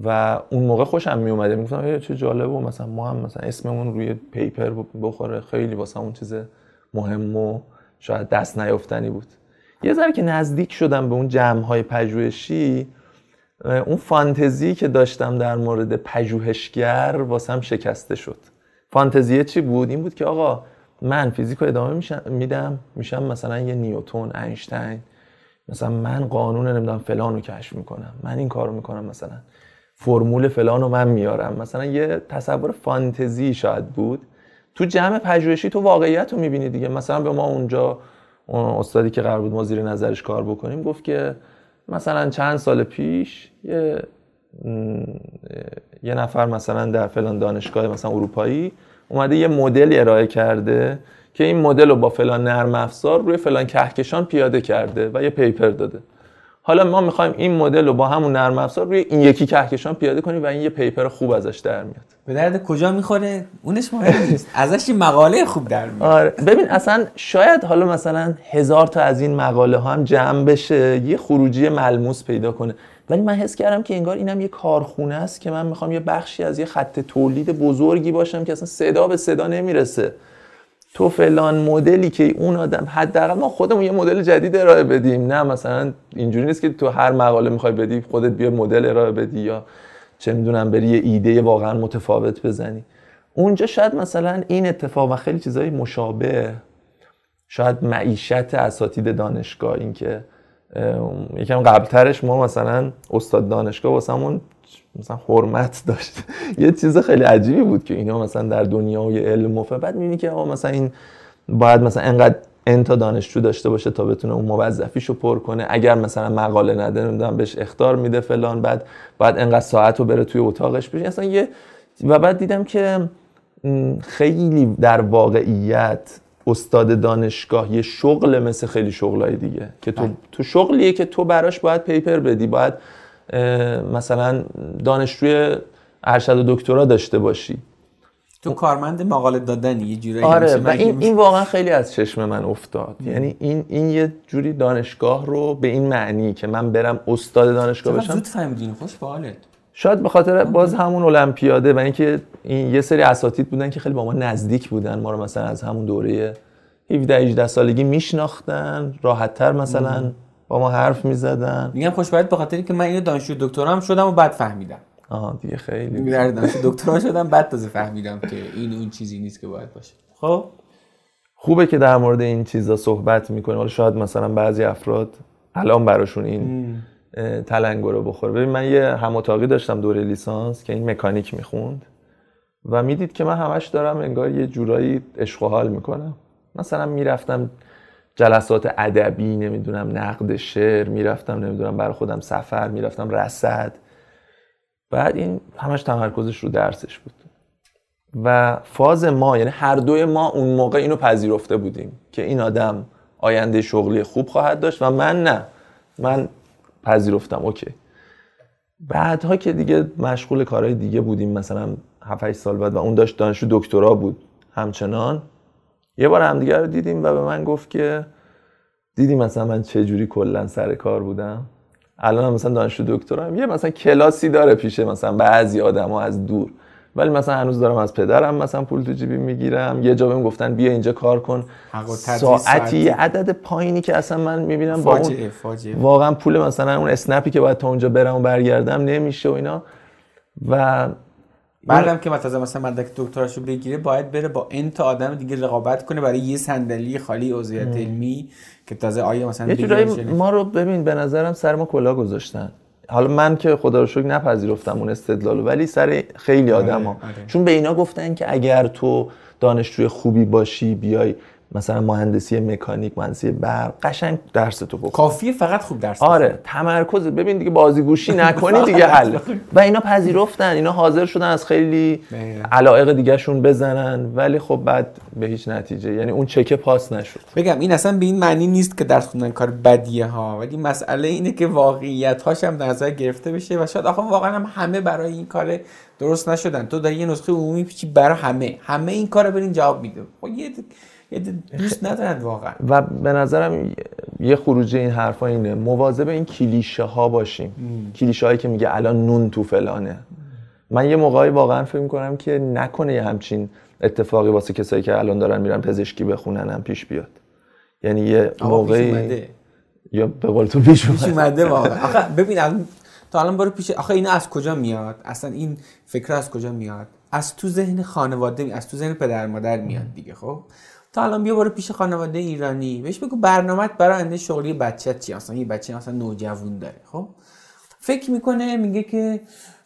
و اون موقع خوشم می اومده می‌گفتم چه جالب و مثلا ما هم مثلا اسممون روی پیپر بخوره خیلی واسه اون چیز مهم و شاید دست نیافتنی بود. یه ذره که نزدیک شدم به اون جمع های پژوهشی اون فانتزی که داشتم در مورد پژوهشگر واسم شکسته شد. فانتزیه چی بود؟ این بود که آقا من فیزیک رو ادامه میدم میشم مثلا یه نیوتون اینشتین. مثلا من قانون نمی‌دونم فلان رو کشف می‌کنم. من این کارو می‌کنم مثلا. فرمول فلان رو من میارم. مثلا یه تصور فانتزی شاید بود. تو جمع پژوهشی تو واقعیت رو می‌بینی دیگه. مثلا به ما اونجا اون استادی که قرار بود ما زیر نظرش کار بکنیم گفت که مثلا چند سال پیش یه یه نفر مثلا در فلان دانشگاه مثلا اروپایی اومده یه مدل ارائه کرده که این مدل رو با فلان نرم افزار روی فلان کهکشان پیاده کرده و یه پیپر داده. حالا ما می‌خوایم این مدل رو با همون نرم افزار روی این یکی کهکشان پیاده کنیم و این یه پیپر خوب ازش در میاد. به درد کجا می‌خوره؟ اونش مهم نیست. ازش این مقاله خوب در میاد. آره. ببین اصلا شاید حالا مثلا هزار تا از این مقاله ها هم جمع بشه یه خروجی ملموس پیدا کنه. ولی من حس کردم که انگار اینم یه کارخونه است که من می‌خوام یه بخشی از یه خط تولید بزرگی باشم که اصلا صدا به صدا نمی‌رسه. تو فلان مدلی که اون آدم حداقل ما خودمون یه مدل جدید ارائه بدیم. نه مثلا اینجوری نیست که تو هر مقاله می‌خوای بدی خودت بیا مدل ارائه بدی یا چه می‌دونم بری یه ایده واقعا متفاوت بزنی. اونجا شاید مثلا این اتفاق و خیلی چیزای مشابه شاید معیشت اساتید دانشگاه اینکه یکم قبلترش ما مثلا استاد دانشگاه واسمون مثلا حرمت داشت. یه چیز خیلی عجیبی بود که اینا مثلا در دنیای علم و بعد می‌بینی که مثلا این باید مثلا انقدر انتا دانشجو داشته باشه تا بتونه اون موظفیشو پر کنه. اگر مثلا مقاله نده نمی‌دونم بهش اختار میده فلان بعد بعد انقدر ساعت رو بره توی اتاقش بشه اصلا یه و بعد دیدم که خیلی در واقعیت استاد دانشگاه یه شغل مثل خیلی شغلای دیگه که تو بله. تو شغلیه که تو براش باید پیپر بدی باید مثلا دانشجوی ارشد و دکترا داشته باشی. تو کارمند مقاله دادنی یه جوری آره و این, این واقعا خیلی از چشم من افتاد. یعنی این این یه جوری دانشگاه رو به این معنی که من برم استاد دانشگاه بشم. زود فهمیدین؟ خوش بالت شاید به خاطر باز همون المپیاده و اینکه این یه سری اساتید بودن که خیلی با ما نزدیک بودن ما رو مثلا از همون دوره 17 18 سالگی میشناختن راحتتر مثلا با ما حرف می‌زدن. میگم خوشبخت به خاطر که من اینو دانشجو دکترام شدم و بعد فهمیدم. آها دیگه خیلی. در دانشجو دکترا شدم بعد تازه فهمیدم که این اون چیزی نیست که باید باشه. خب؟ خوبه که در مورد این چیزا صحبت می‌کنیم. حالا شاید مثلا بعضی افراد الان براشون این تلنگو رو بخوره ببین من یه هم داشتم دوره لیسانس که این مکانیک می‌خوند و می‌دید که من همش دارم انگار یه جورایی عشق و حال می‌کنم. مثلا می‌رفتم جلسات ادبی نمی‌دونم نقد شعر می‌رفتم نمی‌دونم برای خودم سفر می‌رفتم رصد. بعد این همش تمرکزش رو درسش بود. و فاز ما یعنی هر دوی ما اون موقع اینو پذیرفته بودیم که این آدم آینده شغلی خوب خواهد داشت و من نه. من پذیرفتم اوکی. بعدها که دیگه مشغول کارهای دیگه بودیم مثلا 7 سال بعد و اون داشت دانشجو دکترا بود همچنان. یه بار همدیگه رو دیدیم و به من گفت که دیدی مثلا من چه جوری کلا سر کار بودم؟ الان مثلا دانشجو دکترم یه مثلا کلاسی داره پیشه مثلا بعضی آدما از دور. ولی مثلا هنوز دارم از پدرم مثلا پول تو جیبی می‌گیرم. یه جا بهم گفتن بیا اینجا کار کن. ساعتی ساعتی. یه عدد پایینی که اصلا من می‌بینم با اون فاجعه. فاجعه واقعا پول مثلا اون اسنپی که باید تا اونجا برم و برگردم نمیشه و اینا. و بعدم که مثلا مثلا مدرک دکتراشو بگیره باید بره با این تا آدم دیگه رقابت کنه برای یه صندلی خالی عضویت علمی که تازه آیا مثلا یه جورایی. ما رو ببین به نظرم سر ما کلا گذاشتن. حالا من که خدا رو شکر نپذیرفتم اون استدلالو ولی سر خیلی آدم ها آره. چون به اینا گفتن که اگر تو دانشجوی خوبی باشی بیای مثلا مهندسی مکانیک مهندسی برق قشنگ درس تو بخون کافیه فقط خوب درس آره تمرکز ببین دیگه بازیگوشی نکنی دیگه حل. و اینا پذیرفتن اینا حاضر شدن از خیلی. علایق دیگهشون بزنن ولی خب بعد به هیچ نتیجه یعنی اون چکه پاس نشد. بگم این اصلا به این معنی نیست که درس خوندن کار بدیه ها ولی مسئله اینه که واقعیت هاش هم در نظر گرفته بشه و شاید آخه واقعا هم همه برای این کار درست نشدن. تو داری یه نسخه عمومی پیچی برای همه. همه این کارو برین جواب میده. خب یه دوست ندارن واقعا. و به نظرم یه خروجی این حرفا اینه. مواظب این کلیشه ها باشیم. کلیشه هایی که میگه الان نون تو فلانه. من یه موقعی واقعا فکر می‌کنم که نکنه یه همچین اتفاقی واسه کسایی که الان دارن میرن پزشکی بخونن هم پیش بیاد. یعنی یه موقعی یا به قول تو پیش اومده. واقعا. آخه ببین الان تا الان برو پیش آخه اینا از کجا میاد؟ اصلا این فکر از کجا میاد؟ از تو ذهن خانواده از تو ذهن پدر مادر میاد دیگه خب؟ تا الان بیا برو پیش خانواده ایرانی. بهش بگو برنامه برای آینده شغلی بچت چی؟ اصلا یه بچه مثلا نوجوان داره خب؟ فکر می‌کنه میگه که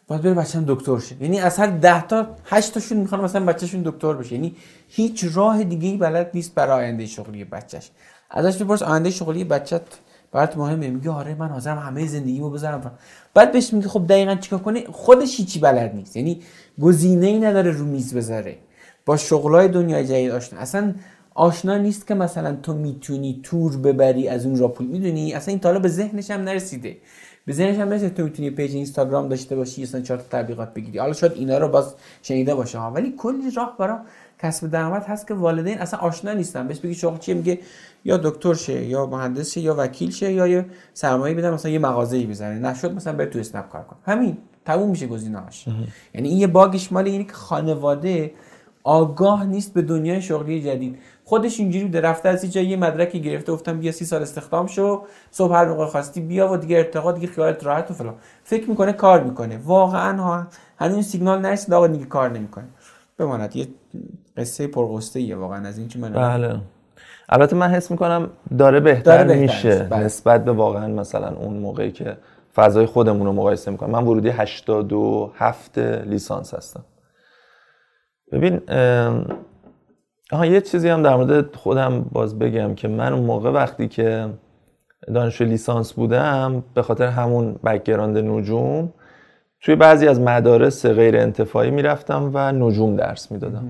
باید بره بچه‌م دکتر شه. یعنی از هر ده تا 8 تاشون می‌خوان مثلا بچه‌شون دکتر بشه. یعنی هیچ راه دیگه بلد نیست برای آینده شغلی بچهش. ازش بپرس آینده شغلی بچت برات مهمه. میگه آره من حاضرم همه زندگیمو بذارم بعد بهش میگه خب دقیقا چیکار کنه خودش هیچی بلد نیست. یعنی گزینه ای نداره رو میز بذاره. با شغلای دنیای جدید آشنا. اصلا آشنا نیست که مثلا تو می‌تونی تور ببری از اون را پول می‌دونی؟ اصلا این تا به ذهنش هم نرسیده. به ذهنش هم نرسیده تو می‌تونی پیج اینستاگرام داشته باشی مثلا چهار تا تبلیغات بگیری. حالا شاید اینا رو باز شنیده باشه ها. ولی کلی راه برای کسب درآمد هست که والدین اصلا آشنا نیستن. بهش بگی شغل چیه؟ میگه یا دکتر شه یا مهندس شه یا وکیل شه یا یه سرمایه بدن مثلا یه مغازه‌ای بزنه. نشد مثلا بره تو اسنپ کار کن همین. تموم میشه گزینه‌هاش. یعنی این یه باگش مال اینه که خانواده آگاه نیست به دنیای شغلی جدید. خودش اینجوری بوده. رفته از جایی یه مدرکی گرفته گفتم بیا سی سال استخدام شو. صبح هر موقع خواستی بیا و دیگه ارتقا دیگه خیالت راحت و فلان. فکر می‌کنه کار می‌کنه. واقعا ها هنوز سیگنال نرسید آقا دیگه کار نمی‌کنه. بماند. یه قصه پرغصه ایه واقعا از این که من بله. البته من حس می‌کنم داره بهتر, داره بهتر میشه. بله. نسبت به واقعا مثلا اون موقعی که فضای خودمون رو مقایسه می‌کنم من ورودی 87 لیسانس هستم. ببین آها یه چیزی هم در مورد خودم باز بگم که من اون موقع وقتی که دانشجو لیسانس بودم به خاطر همون background نجوم توی بعضی از مدارس غیر انتفاعی می‌رفتم و نجوم درس می‌دادم.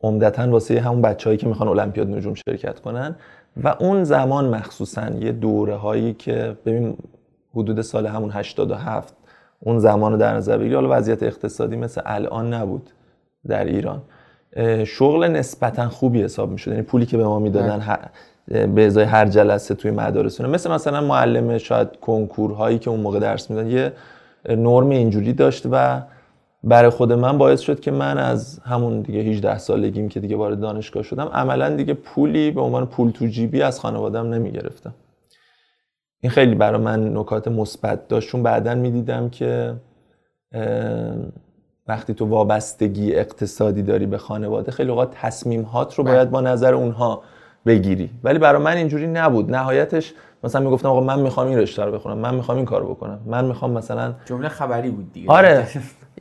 عمدتا واسه همون بچههایی که می‌خوان المپیاد نجوم شرکت کنن. و اون زمان مخصوصا یه دوره هایی که ببین حدود سال همون 87 اون زمان رو در نظر بگیری حالا وضعیت اقتصادی مثل الان نبود در ایران. شغل نسبتا خوبی حساب می‌شد. یعنی پولی که به ما می‌دادن به ازای هر جلسه توی مدارسونه مثل مثلا معلم شاید کنکورهایی که اون موقع درس میدن یه نرم اینجوری داشت و برای خود من باعث شد که من از همون دیگه 18 سالگیم که دیگه وارد دانشگاه شدم عملا دیگه پولی به عنوان پول تو جیبی از خانوادم نمی‌گرفتم. این خیلی برای من نکات مثبت داشت. چون بعدا می‌دیدم که وقتی تو وابستگی اقتصادی داری به خانواده خیلی اوقات تصمیمات رو باید با نظر اونها بگیری. ولی برای من اینجوری نبود. نهایتش مثلا می‌گفتم آقا من می‌خوام این رشته رو بخونم من می‌خوام این کارو بکنم من می‌خوام مثلا جمله خبری بود دیگه. آره.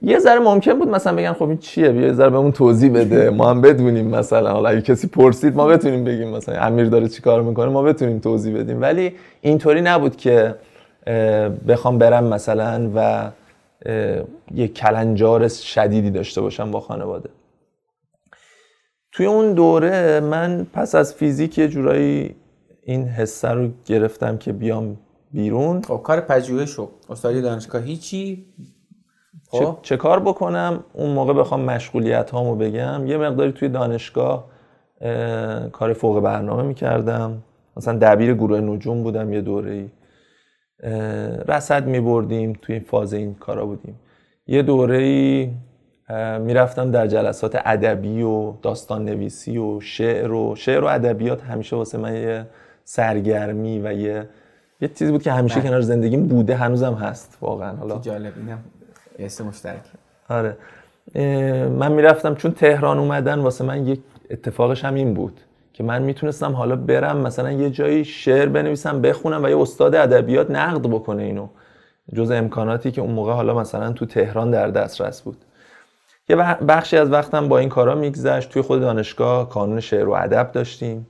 یه ذره ممکن بود مثلا بگن خب این چیه؟ بیا یه ذره بهمون توضیح بده. ما هم بدونیم مثلا. حالا اگه کسی پرسید ما بتونیم بگیم مثلا امیر داره چی کار می‌کنه ما بتونیم توضیح بدیم. ولی اینطوری نبود که بخوام برم مثلا و یه کلنجار شدیدی داشته باشم با خانواده. توی اون دوره من پس از فیزیک یه جورایی این حسه رو گرفتم که بیام بیرون. خب کار پژوهش و استادی دانشگاه هیچی؟ چه, خب. چه کار بکنم؟ اون موقع بخوام مشغولیت هامو بگم. یه مقداری توی دانشگاه اه، کار فوق برنامه می‌کردم. مثلا دبیر گروه نجوم بودم یه دوره ای رصد میبردیم توی این فاز این کارا بودیم. یه دوره ای می‌رفتم در جلسات ادبی و داستان نویسی و شعر و شعر و ادبیات همیشه واسه من یه سرگرمی و یه یه چیزی بود که همیشه بله. کنار زندگیم بوده هنوزم هست واقعا. حالا جالب اینم اسم مشترک. آره. من می‌رفتم چون تهران اومدن واسه من یک اتفاقش هم این بود. که من می‌تونستم حالا برم مثلا یه جایی شعر بنویسم بخونم و یه استاد ادبیات نقد بکنه اینو. جز امکاناتی که اون موقع حالا مثلا تو تهران در دسترس بود. یه بخ- بخشی از وقتم با این کارا میگذشت. توی خود دانشگاه کانون شعر و ادب داشتیم.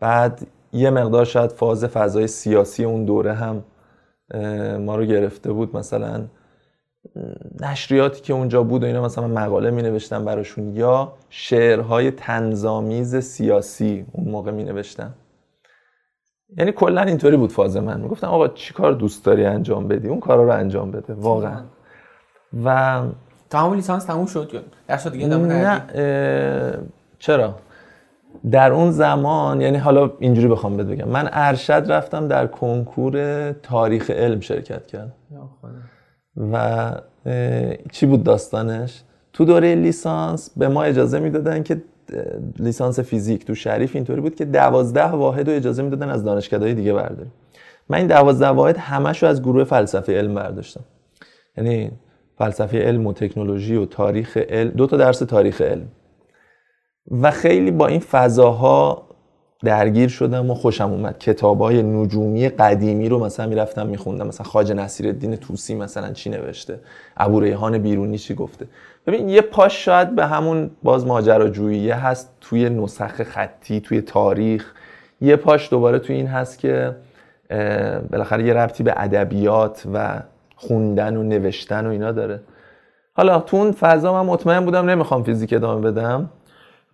بعد یه مقدار شاید فاز فضای سیاسی اون دوره هم ما رو گرفته بود. مثلا نشریاتی که اونجا بود و اینا مثلا مقاله می نوشتم براشون یا شعرهای تنظامیز سیاسی اون موقع می نوشتم یعنی کلا اینطوری بود فاز من. می‌گفتم آقا چی کار دوست داری انجام بدی؟ اون کارا رو انجام بده واقعا. و همون لیسانس تموم شد یا درس دیگه نه اه، چرا؟ در اون زمان یعنی حالا اینجوری بخوام بهت بگم. من ارشد رفتم در کنکور تاریخ علم شرکت کردم. و چی بود داستانش؟ تو دوره لیسانس به ما اجازه می‌دادن که لیسانس فیزیک تو شریف اینطوری بود که دوازده واحد رو اجازه می‌دادن از دانشکده‌های دیگه برداریم. من این دوازده واحد همش رو از گروه فلسفه علم برداشتم. یعنی فلسفه علم و تکنولوژی و تاریخ علم دو تا درس تاریخ علم. و خیلی با این فضاها درگیر شدم و خوشم اومد. کتاب های نجومی قدیمی رو مثلا می‌رفتم میخوندم. مثلا خاج نصیر الدین توسی مثلا چی نوشته؟ ابو ریحان بیرونی چی گفته؟ ببین یه پاش شاید به همون باز ماجراجوییه هست توی نسخ خطی توی تاریخ. یه پاش دوباره توی این هست که بالاخره یه ربطی به ادبیات و خوندن و نوشتن و اینا داره. حالا تو اون فضا من مطمئن بودم نمی‌خوام فیزیک ادامه بدم.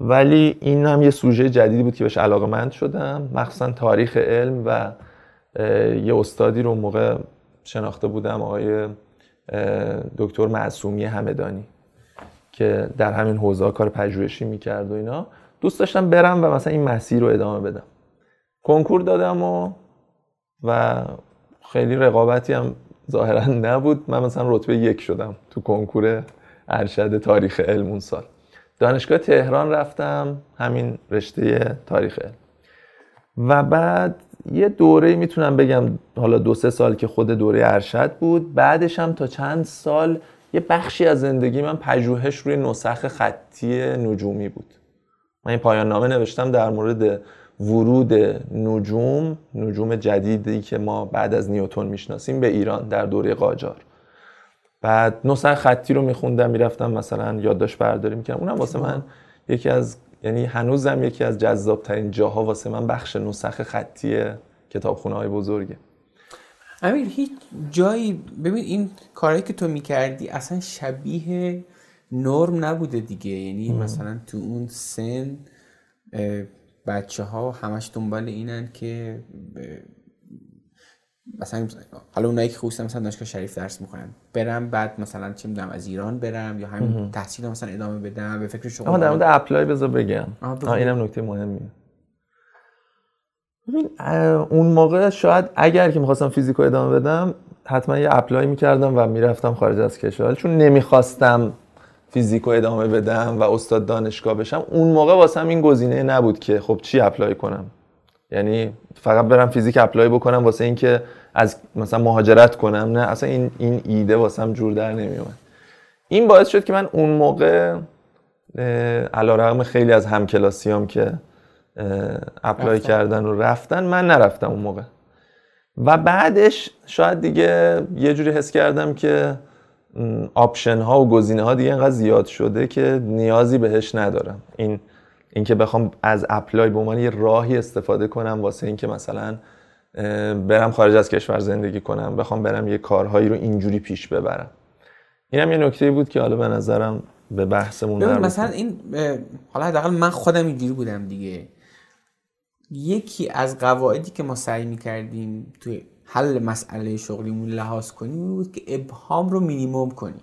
ولی این هم یه سوژه جدیدی بود که بهش علاقه مند شدم. مخصوصا تاریخ علم و یه استادی رو موقع شناخته بودم آقای دکتر معصومی همدانی که در همین حوزه کار پژوهشی می‌کرد و اینا. دوست داشتم برم و مثلا این مسیر رو ادامه بدم. کنکور دادم و و خیلی رقابتی هم ظاهرا نبود. من مثلا رتبه یک شدم تو کنکور ارشد تاریخ علم اون سال. دانشگاه تهران رفتم همین رشته تاریخ و بعد یه دوره می‌تونم بگم حالا دو سه سال که خود دوره ارشد بود بعدش هم تا چند سال یه بخشی از زندگی من پژوهش روی نسخ خطی نجومی بود. من این پایان نامه نوشتم در مورد ورود نجوم نجوم جدیدی که ما بعد از نیوتن می‌شناسیم به ایران در دوره قاجار. بعد نسخ خطی رو میخوندم می‌رفتم مثلا یادداشت برداری می‌کردم اونم واسه من یکی از یعنی هنوزم یکی از جذابترین جاها واسه من بخش نسخ خطی کتابخونه های بزرگه. امیر هیچ جایی ببین این کارهایی که تو می‌کردی اصلا شبیه نرم نبوده دیگه. یعنی مثلا تو اون سن بچه ها همش دنبال اینن که مثلا حالا اونایی که خصوصا مثلا دانشگاه شریف درس می‌کنن برم بعد مثلا چه می‌دونم از ایران برم یا همین تحصیل مثلا ادامه بدم به فکر شغل اما در مورد اپلای بذار بگم. آها، اینم نکته مهمیه ببین اون موقع شاید اگر که می‌خواستم فیزیکو ادامه بدم حتما یه apply می‌کردم و می‌رفتم خارج از کشور. چون نمی‌خواستم فیزیکو ادامه بدم و استاد دانشگاه بشم اون موقع واسم این گزینه نبود که خب چی apply کنم. یعنی فقط برم فیزیک apply بکنم واسه اینکه از مثلا مهاجرت کنم نه اصلا این این ایده واسم جور در نمیومد. این باعث شد که من اون موقع علی‌رغم خیلی از همکلاسیام که apply رفتن. کردن و رفتن من نرفتم اون موقع. و بعدش شاید دیگه یه جوری حس کردم که option ها و گزینه ها دیگه انقدر زیاد شده که نیازی بهش ندارم. این اینکه بخوام از apply به عنوان یه راهی استفاده کنم واسه اینکه مثلا برم خارج از کشور زندگی کنم بخوام برم یه کارهایی رو اینجوری پیش ببرم. اینم یه نکته بود که حالا به نظرم به بحثمون مربوط مثلا این حالا حداقل من خودم اینجوری بودم دیگه. یکی از قواعدی که ما سعی می‌کردیم توی حل مسئله شغلیمون لحاظ کنیم این بود که ابهام رو مینیمم کنیم.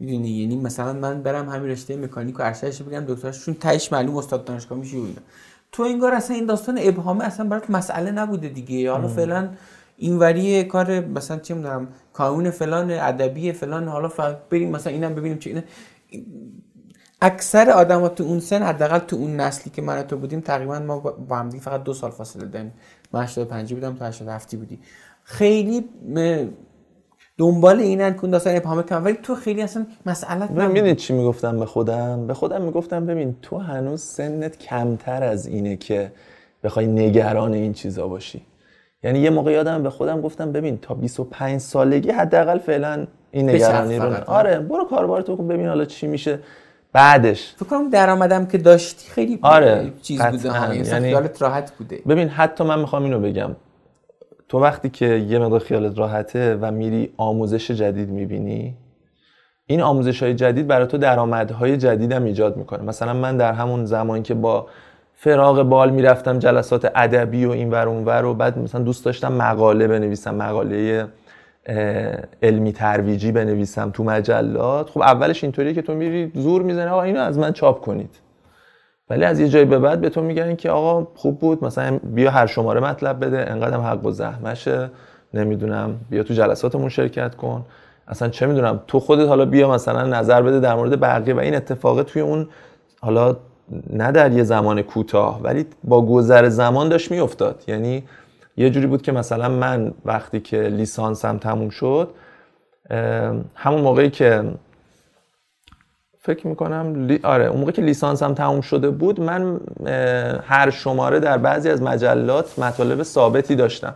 می‌دونی؟ یعنی مثلا من برم همین رشته مکانیک و ارشدش بگم دکترش چون تهش معلوم استاد دانشگاه میشه و اینا. تو انگار اصلا این داستان ابهامه اصلا برات مسئله نبوده دیگه. حالا فعلا اینوری کار مثلا چه می‌دونم کانون فلان ادبی فلان حالا بریم مثلا اینم ببینیم چه اینا. اکثر آدم تو اون سن حداقل تو اون نسلی که من تو بودیم تقریبا ما با هم دیگه فقط دو سال فاصله داریم. من 85 بودم تو 87 بودی. خیلی دنبال اینن که اون داستان ابهام کم ولی تو خیلی اصلا مسئلت من. می‌دونی چی می‌گفتم به خودم؟ به خودم می‌گفتم ببین تو هنوز سنت کمتر از اینه که بخوای نگران این چیزا باشی. یعنی یه موقع یادم به خودم گفتم ببین تا 25 سالگی حداقل فعلا این نگرانی رو فقط. آره. برو کاربار تو ببین حالا چی میشه. بعدش. فکر کنم درآمدم که داشتی خیلی آره، چیز. بوده. یعنی یعنی- راحت بوده. ببین حتی من می‌خوام اینو بگم. تو وقتی که یه مقدار خیالت راحته و میری آموزش جدید می‌بینی این آموزش های جدید برای تو درآمدهای جدید هم ایجاد می‌کنه. مثلا من در همون زمانی که با فراغ بال می‌رفتم جلسات ادبی و این ور اون ور و بعد مثلا دوست داشتم مقاله بنویسم مقاله علمی ترویجی بنویسم تو مجلات خب اولش اینطوریه که تو میری زور می‌زنی آقا اینو از من چاپ کنید. ولی از یه جایی به بعد به تو میگن که آقا خوب بود مثلا بیا هر شماره مطلب بده انقدرم حق و زحمشه نمی‌دونم بیا تو جلساتمون شرکت کن. اصلا چه می‌دونم تو خودت حالا بیا مثلا نظر بده در مورد بقیه و این اتفاق توی اون حالا نه در یه زمان کوتاه ولی با گذر زمان داشت میافتاد. یعنی یه جوری بود که مثلا من وقتی که لیسانسم تموم شد همون موقعی که فکر می‌کنم لی... آره اون موقع که لیسانسم تموم شده بود من هر شماره در بعضی از مجلات مطالب ثابتی داشتم.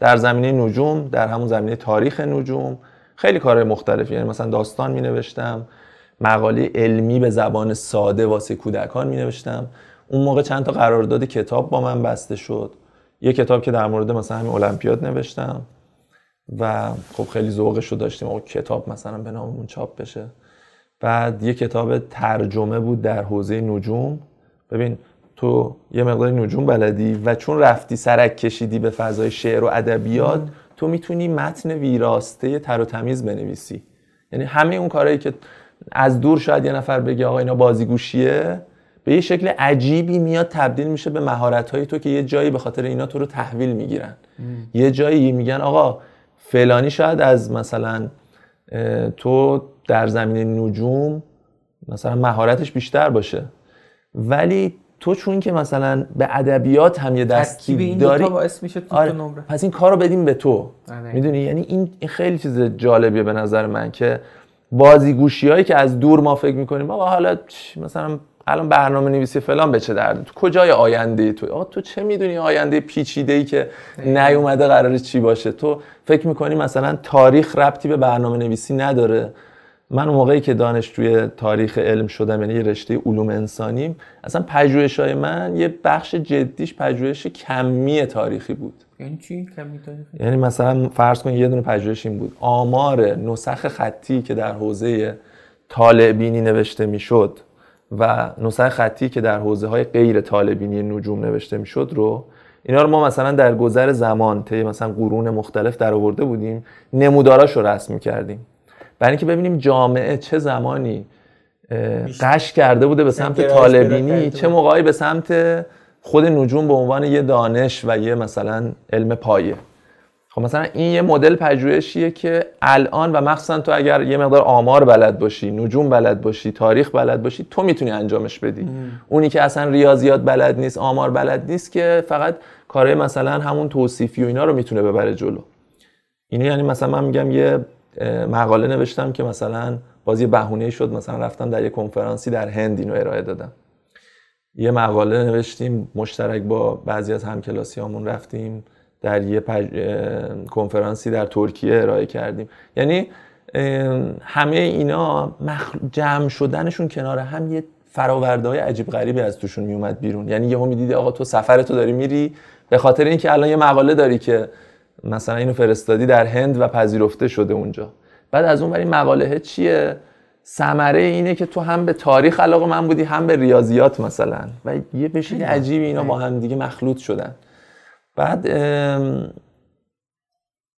در زمینه نجوم در همون زمینه تاریخ نجوم. خیلی کارهای مختلفی یعنی مثلا داستان می نوشتم مقاله علمی به زبان ساده واسه کودکان می نوشتم اون موقع چند تا قرارداد کتاب با من بسته شد. یه کتاب که در مورد مثلا همین المپیاد نوشتم. و خب خیلی ذوقش رو داشتیم. اون کتاب مثلا به ناممون چاپ بشه. بعد یه کتاب ترجمه بود در حوزه نجوم. ببین تو یه مقدار نجوم بلدی و چون رفتی سرک کشیدی به فضای شعر و ادبیات تو می‌تونی متن ویراسته تر و تمیز بنویسی. یعنی همه اون کارهایی که از دور شاید یه نفر بگه آقا اینا بازیگوشیه به یه شکل عجیبی میاد تبدیل میشه به مهارت های تو که یه جایی به خاطر اینا تو رو تحویل می‌گیرن. یه جایی میگن آقا فلانی شاید از مثلا تو در زمینه نجوم مثلا مهارتش بیشتر باشه. ولی تو چون که مثلا به ادبیات هم یه دستی این داری باعث میشه تو آره تو نمره. پس این کار رو بدیم به تو. آره. می‌دونی؟ یعنی این خیلی چیز جالبیه به نظر من که بازیگوشی هایی که از دور ما فکر می‌کنیم آقا حالا مثلا الان برنامه نویسی فلان به چه درد تو کجای آینده تو؟ آقا تو چه می‌دونی آینده پیچیده ای که نیومده قراره چی باشه؟ تو فکر می‌کنی مثلا تاریخ ربطی به برنامه نویسی نداره؟ من موقعی که دانشجوی تاریخ علم شدم یعنی رشته علوم انسانیم اصلا پژوهش‌های من یه بخش جدیش پژوهش کمی تاریخی بود. یعنی چی؟ کمی تاریخی؟ یعنی مثلا فرض کن یه دونه پژوهش این بود. آمار نسخ خطی که در حوزه طالع‌بینی نوشته می‌شد و نسخ خطی که در حوزه های غیر طالع‌بینی نجوم نوشته می‌شد رو اینا رو ما مثلا در گذر زمان طی مثلا قرون مختلف در آورده بودیم نموداراش رو رسم می‌کردیم. برای اینکه ببینیم جامعه چه زمانی قش کرده بوده به سمت کرده چه موقعی به سمت خود نجوم به عنوان یه دانش و یه مثلا علم پایه. خب مثلا این یه مدل پژوهشیه که الان و مخصوصا تو اگر یه مقدار آمار بلد باشی نجوم بلد باشی تاریخ بلد باشی تو می‌تونی انجامش بدی. اونی که اصلا ریاضیات بلد نیست آمار بلد نیست که فقط کارهای مثلا همون توصیفی و اینا رو می‌تونه ببره جلو. اینه یعنی مثلا من میگم یه مقاله نوشتم که مثلا باز یه بهونه شد مثلا رفتم در یه کنفرانسی در هند اینو ارائه دادم. یه مقاله نوشتیم مشترک با بعضی از همکلاسیامون رفتیم. در یه پج... کنفرانسی در ترکیه ارائه کردیم. یعنی همه اینا مخ... جمع شدنشون کنار هم یه فراورده های عجیب غریبی از توشون میومد بیرون. یعنی یهو می‌دیدی آقا تو سفر تو داری میری به خاطر اینکه الان یه مقاله داری که مثلا اینو فرستادی در هند و پذیرفته شده اونجا. بعد از اون این مقاله چیه؟ ثمره اینه که تو هم به تاریخ علاقه من بودی هم به ریاضیات مثلا. و یه شکل عجیبی اینا با هم دیگه مخلوط شدن. بعد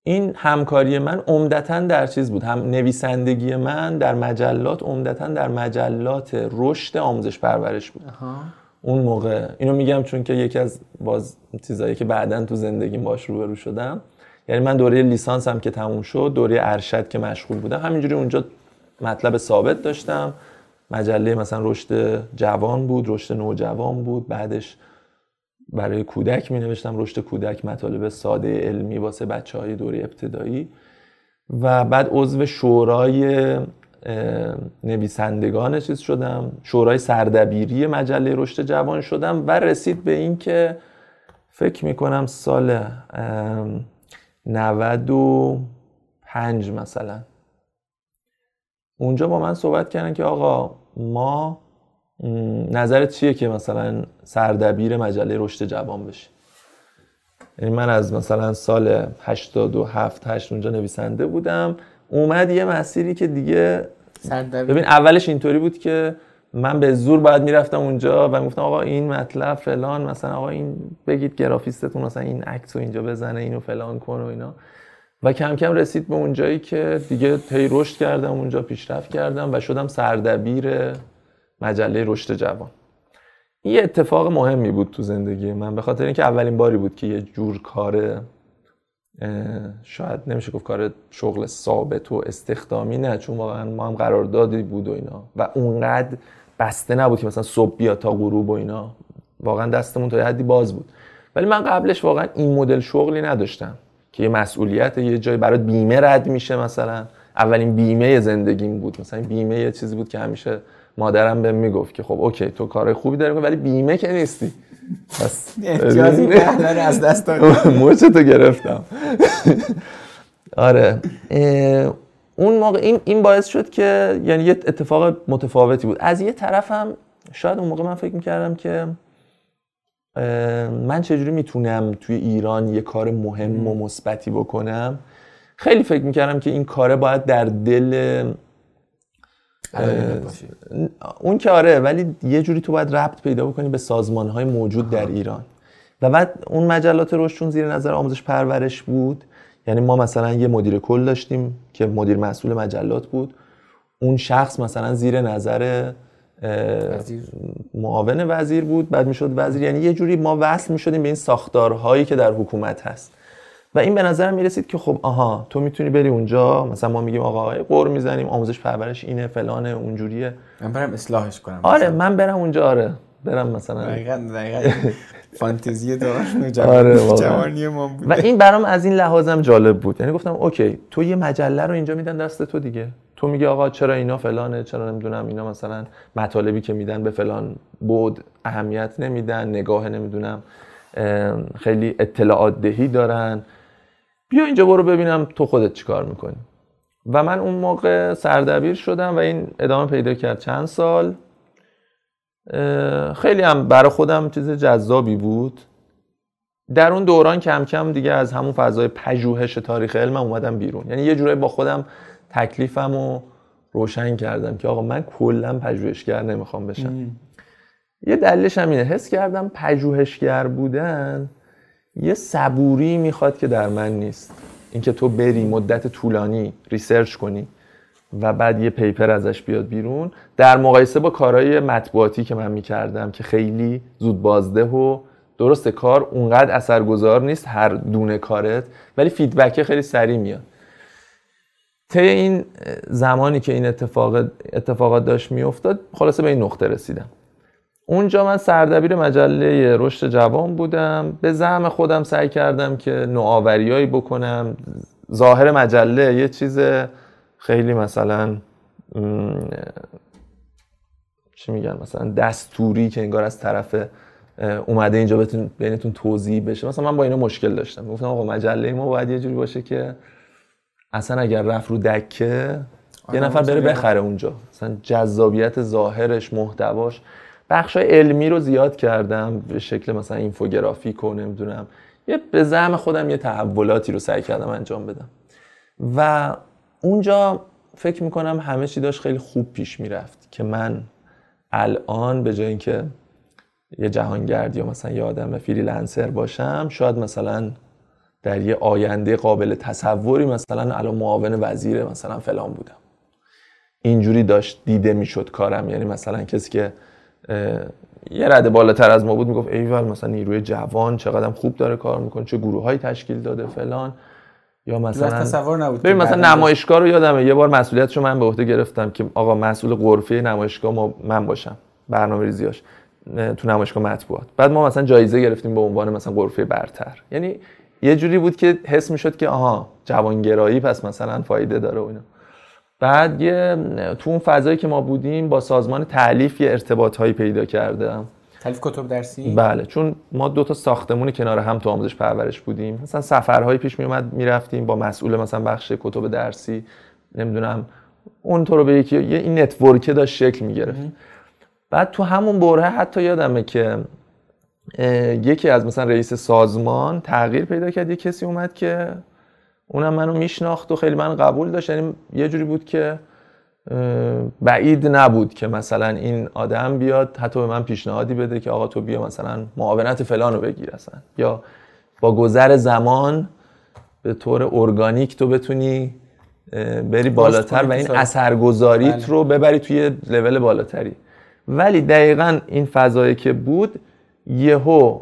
این همکاری من عمدتا در چیز بود. هم نویسندگی من در مجلات عمدتا در مجلات رشد آموزش پرورش بود. اون موقع. اینو میگم چون که یکی از باز چیزایی که بعدا تو زندگیم باش روبرو شدم. یعنی من دوره لیسانسم که تموم شد دوره ارشد که مشغول بودم همینجوری اونجا مطلب ثابت داشتم. مجله مثلا رشد جوان بود رشد نوجوان بود بعدش برای کودک می نوشتم رشد کودک مطالب ساده علمی واسه بچه های دوره ابتدایی. و بعد عضو شورای نویسندگان چیز شدم شورای سردبیری مجله رشد جوان شدم و رسید به این که فکر می‌کنم سال 95 مثلا. اونجا با من صحبت کردن که آقا ما نظرت چیه که مثلا سردبیر مجله رشد جوان بشی یعنی من از مثلا سال 87 8 اونجا نویسنده بودم اومد یه مسیری که دیگه ببین اولش اینطوری بود که من به زور باید می‌رفتم اونجا و می‌گفتم آقا این مطلب فلان مثلا آقا این بگید گرافیستتون مثلا این عکس رو اینجا بزنه اینو فلان کن و اینا. و کم کم رسید به اونجایی که دیگه هی رشد کردم اونجا پیشرفت کردم و شدم سردبیر مجله رشد جوان. این یه اتفاق مهمی بود تو زندگی من به خاطر اینکه اولین باری بود که یه جور کار شاید نمیشه گفت کار شغل ثابت و استخدامی نه چون واقعا ما هم قراردادی بود و اینا. و اونقدر بسته نبود که مثلا صبح بیا تا غروب و اینا. واقعا دستمون تا حدی باز بود. ولی من قبلش واقعا این مدل شغلی نداشتم که یه مسئولیت یه جای برای بیمه رد میشه مثلا. اولین بیمه زندگیم بود. مثلا بیمه یه چیزی بود که همیشه مادرم بهم می‌گفت که خب اوکی تو کار خوبی داری ولی بیمه که نیستی. پس از دست تو گرفتم. آره اون موقع این این باعث شد که یعنی یه اتفاق متفاوتی بود. از یه طرفم شاید اون موقع من فکر می‌کردم که من چجوری می‌تونم توی ایران یه کار مهم و مثبتی بکنم. خیلی فکر می‌کردم که این کاره باید در دل اون که آره ولی یه جوری تو باید ربط پیدا بکنی به سازمان های موجود در ایران. و بعد اون مجلات روشون زیر نظر آموزش پرورش بود یعنی ما مثلا یه مدیر کل داشتیم که مدیر مسئول مجلات بود اون شخص مثلا زیر نظر معاون وزیر بود بعد می‌شد وزیر. یعنی یه جوری ما وصل می‌شدیم به این ساختارهایی که در حکومت هست. و این به نظرم می‌رسید که خب آها تو می‌تونی بری اونجا مثلا ما میگیم آقا قور می‌زنیم آموزش پرورش اینه فلانه اونجوریه. من برم اصلاحش کنم. آره مثلا. من برم اونجا آره برم مثلا. دقیقاً دقیقاً. فانتزی دوران آره جوانی ما بود. و این برام از این لحاظم جالب بود. یعنی گفتم اوکی تو یه مجله رو اینجا میدن دست تو دیگه. تو میگی آقا چرا اینا فلانه چرا نمی‌دونم اینا مثلا مطالبی که میدن به فلان بود اهمیت نمیدن نگاه نمی‌دونم خیلی اطلاعات دهی دارن. بیا اینجا برو ببینم تو خودت چیکار می‌کنی. و من اون موقع سردبیر شدم و این ادامه پیدا کرد چند سال. خیلی هم برای خودم چیز جذابی بود. در اون دوران کم کم دیگه از همون فضای پژوهش تاریخ علم اومدم بیرون. یعنی یه جورایی با خودم تکلیفم رو روشن کردم که آقا من کلا پژوهشگر نمی‌خوام بشم. یه دلیلش هم اینه. حس کردم پژوهشگر بودن یه صبوری می‌خواد که در من نیست. اینکه تو بری مدت طولانی research کنی و بعد یه paper ازش بیاد بیرون. در مقایسه با کارهای مطبوعاتی که من می‌کردم که خیلی زود بازده و درست کار اونقدر اثرگذار نیست هر دونه کارت ولی feedback خیلی سریع میاد. طی این زمانی که این اتفاق اتفاقات داشت میافتاد خلاصه به این نقطه رسیدم. اونجا من سردبیر مجله رشد جوان بودم. به زعم خودم سعی کردم که نوآوریایی بکنم. ظاهر مجله یه چیز خیلی مثلا چی میگن؟ مثلا دستوری که انگار از طرف اومده اینجا بتون بینتون توضیح بشه. مثلا من با اینا مشکل داشتم. گفتم آقا مجله ما باید یه جوری باشه که اصلا اگر رفت رو دکه یه نفر بره بخره اونجا. مثلا جذابیت ظاهرش محتواش. بخش علمی رو زیاد کردم به شکل مثلا اینفوگرافیک و نمی‌دونم. یه به زعم خودم یه تحولاتی رو سعی کردم انجام بدم. و اونجا فکر می‌کنم همه چی داشت خیلی خوب پیش می‌رفت که من الان به جای اینکه یه جهانگرد یا مثلا یه آدم فریلنسر باشم شاید مثلا در یه آینده قابل تصوری مثلا الان معاون وزیر مثلا فلان بودم. اینجوری داشت دیده می‌شد کارم یعنی مثلا کسی که یه رده بالاتر از ما بود می‌گفت ایول مثلا نیروی جوان چقدر خوب داره کار می‌کنه چه گروه های تشکیل داده فلان. یا مثلا تصور نبود ببین مثلا نمایشگاه رو یادمه یه بار مسئولیتش رو من به عهده گرفتم که آقا مسئول غرفه نمایشگاه ما من باشم برنامه ریزیاش تو نمایشگاه مطبوعات. بعد ما مثلا جایزه گرفتیم به عنوان مثلا غرفه برتر. یعنی یه جوری بود که حس می‌شد که آها جوانگرایی پس مثلا فایده داره و اینا. بعد یه تو اون فضایی که ما بودیم با سازمان تعلیف یه ارتباط هایی پیدا کردم. تلیف کتب درسی؟ بله چون ما دو تا ساختمون کنار هم تو آموزش پرورش بودیم. مثلا سفرهایی پیش می اومد می‌رفتیم با مسئول مثلا بخش کتب درسی نمی‌دونم اون تو رو به یکی یه این نتورکه داشت شکل می‌گرفت بعد تو همون بره حتی یادمه که یکی از مثلا رئیس سازمان تغییر پیدا کرد یه کسی اومد که اونم منو میشناخت و خیلی من قبول داشت یعنی یه جوری بود که بعید نبود که مثلا این آدم بیاد حتی به من پیشنهادی بده که آقا تو بیا مثلا معاونت فلان رو بگیر اصلا یا با گذر زمان به طور ارگانیک تو بتونی بری بالاتر و این. اثرگذاریت بله. رو ببری توی لول بالاتری ولی دقیقا این فضایی که بود یهو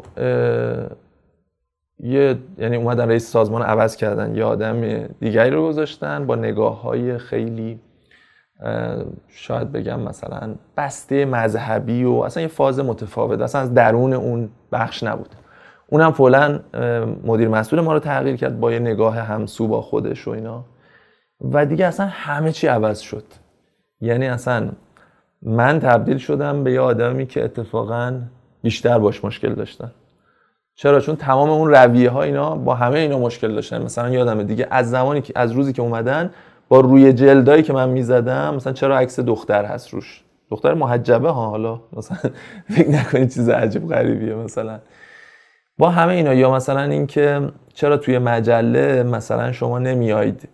یه یعنی اومدن رئیس سازمان عوض کردن یه آدم دیگری رو گذاشتن با نگاه های خیلی شاید بگم مثلا بسته مذهبی و اصلا یه فاز متفاوت اصلا از درون اون بخش نبود. اونم فعلا مدیر مسئول ما رو تغییر کرد با یه نگاه همسو با خودش و اینا. و دیگه اصلا همه چی عوض شد. یعنی اصلا من تبدیل شدم به یه آدمی که اتفاقا بیشتر باش مشکل داشتن. چرا؟ چون تمام اون رویه ها اینا با همه اینا مشکل داشتن. مثلا یادمه دیگه از زمانی که از روزی که اومدن با روی جلدایی که من می‌زدم مثلا چرا عکس دختر هست روش؟ دختر محجبه ها حالا. مثلا فکر نکنید چیز عجیب غریبیه مثلا. با همه اینا یا مثلا اینکه چرا توی مجله مثلا شما نمیاید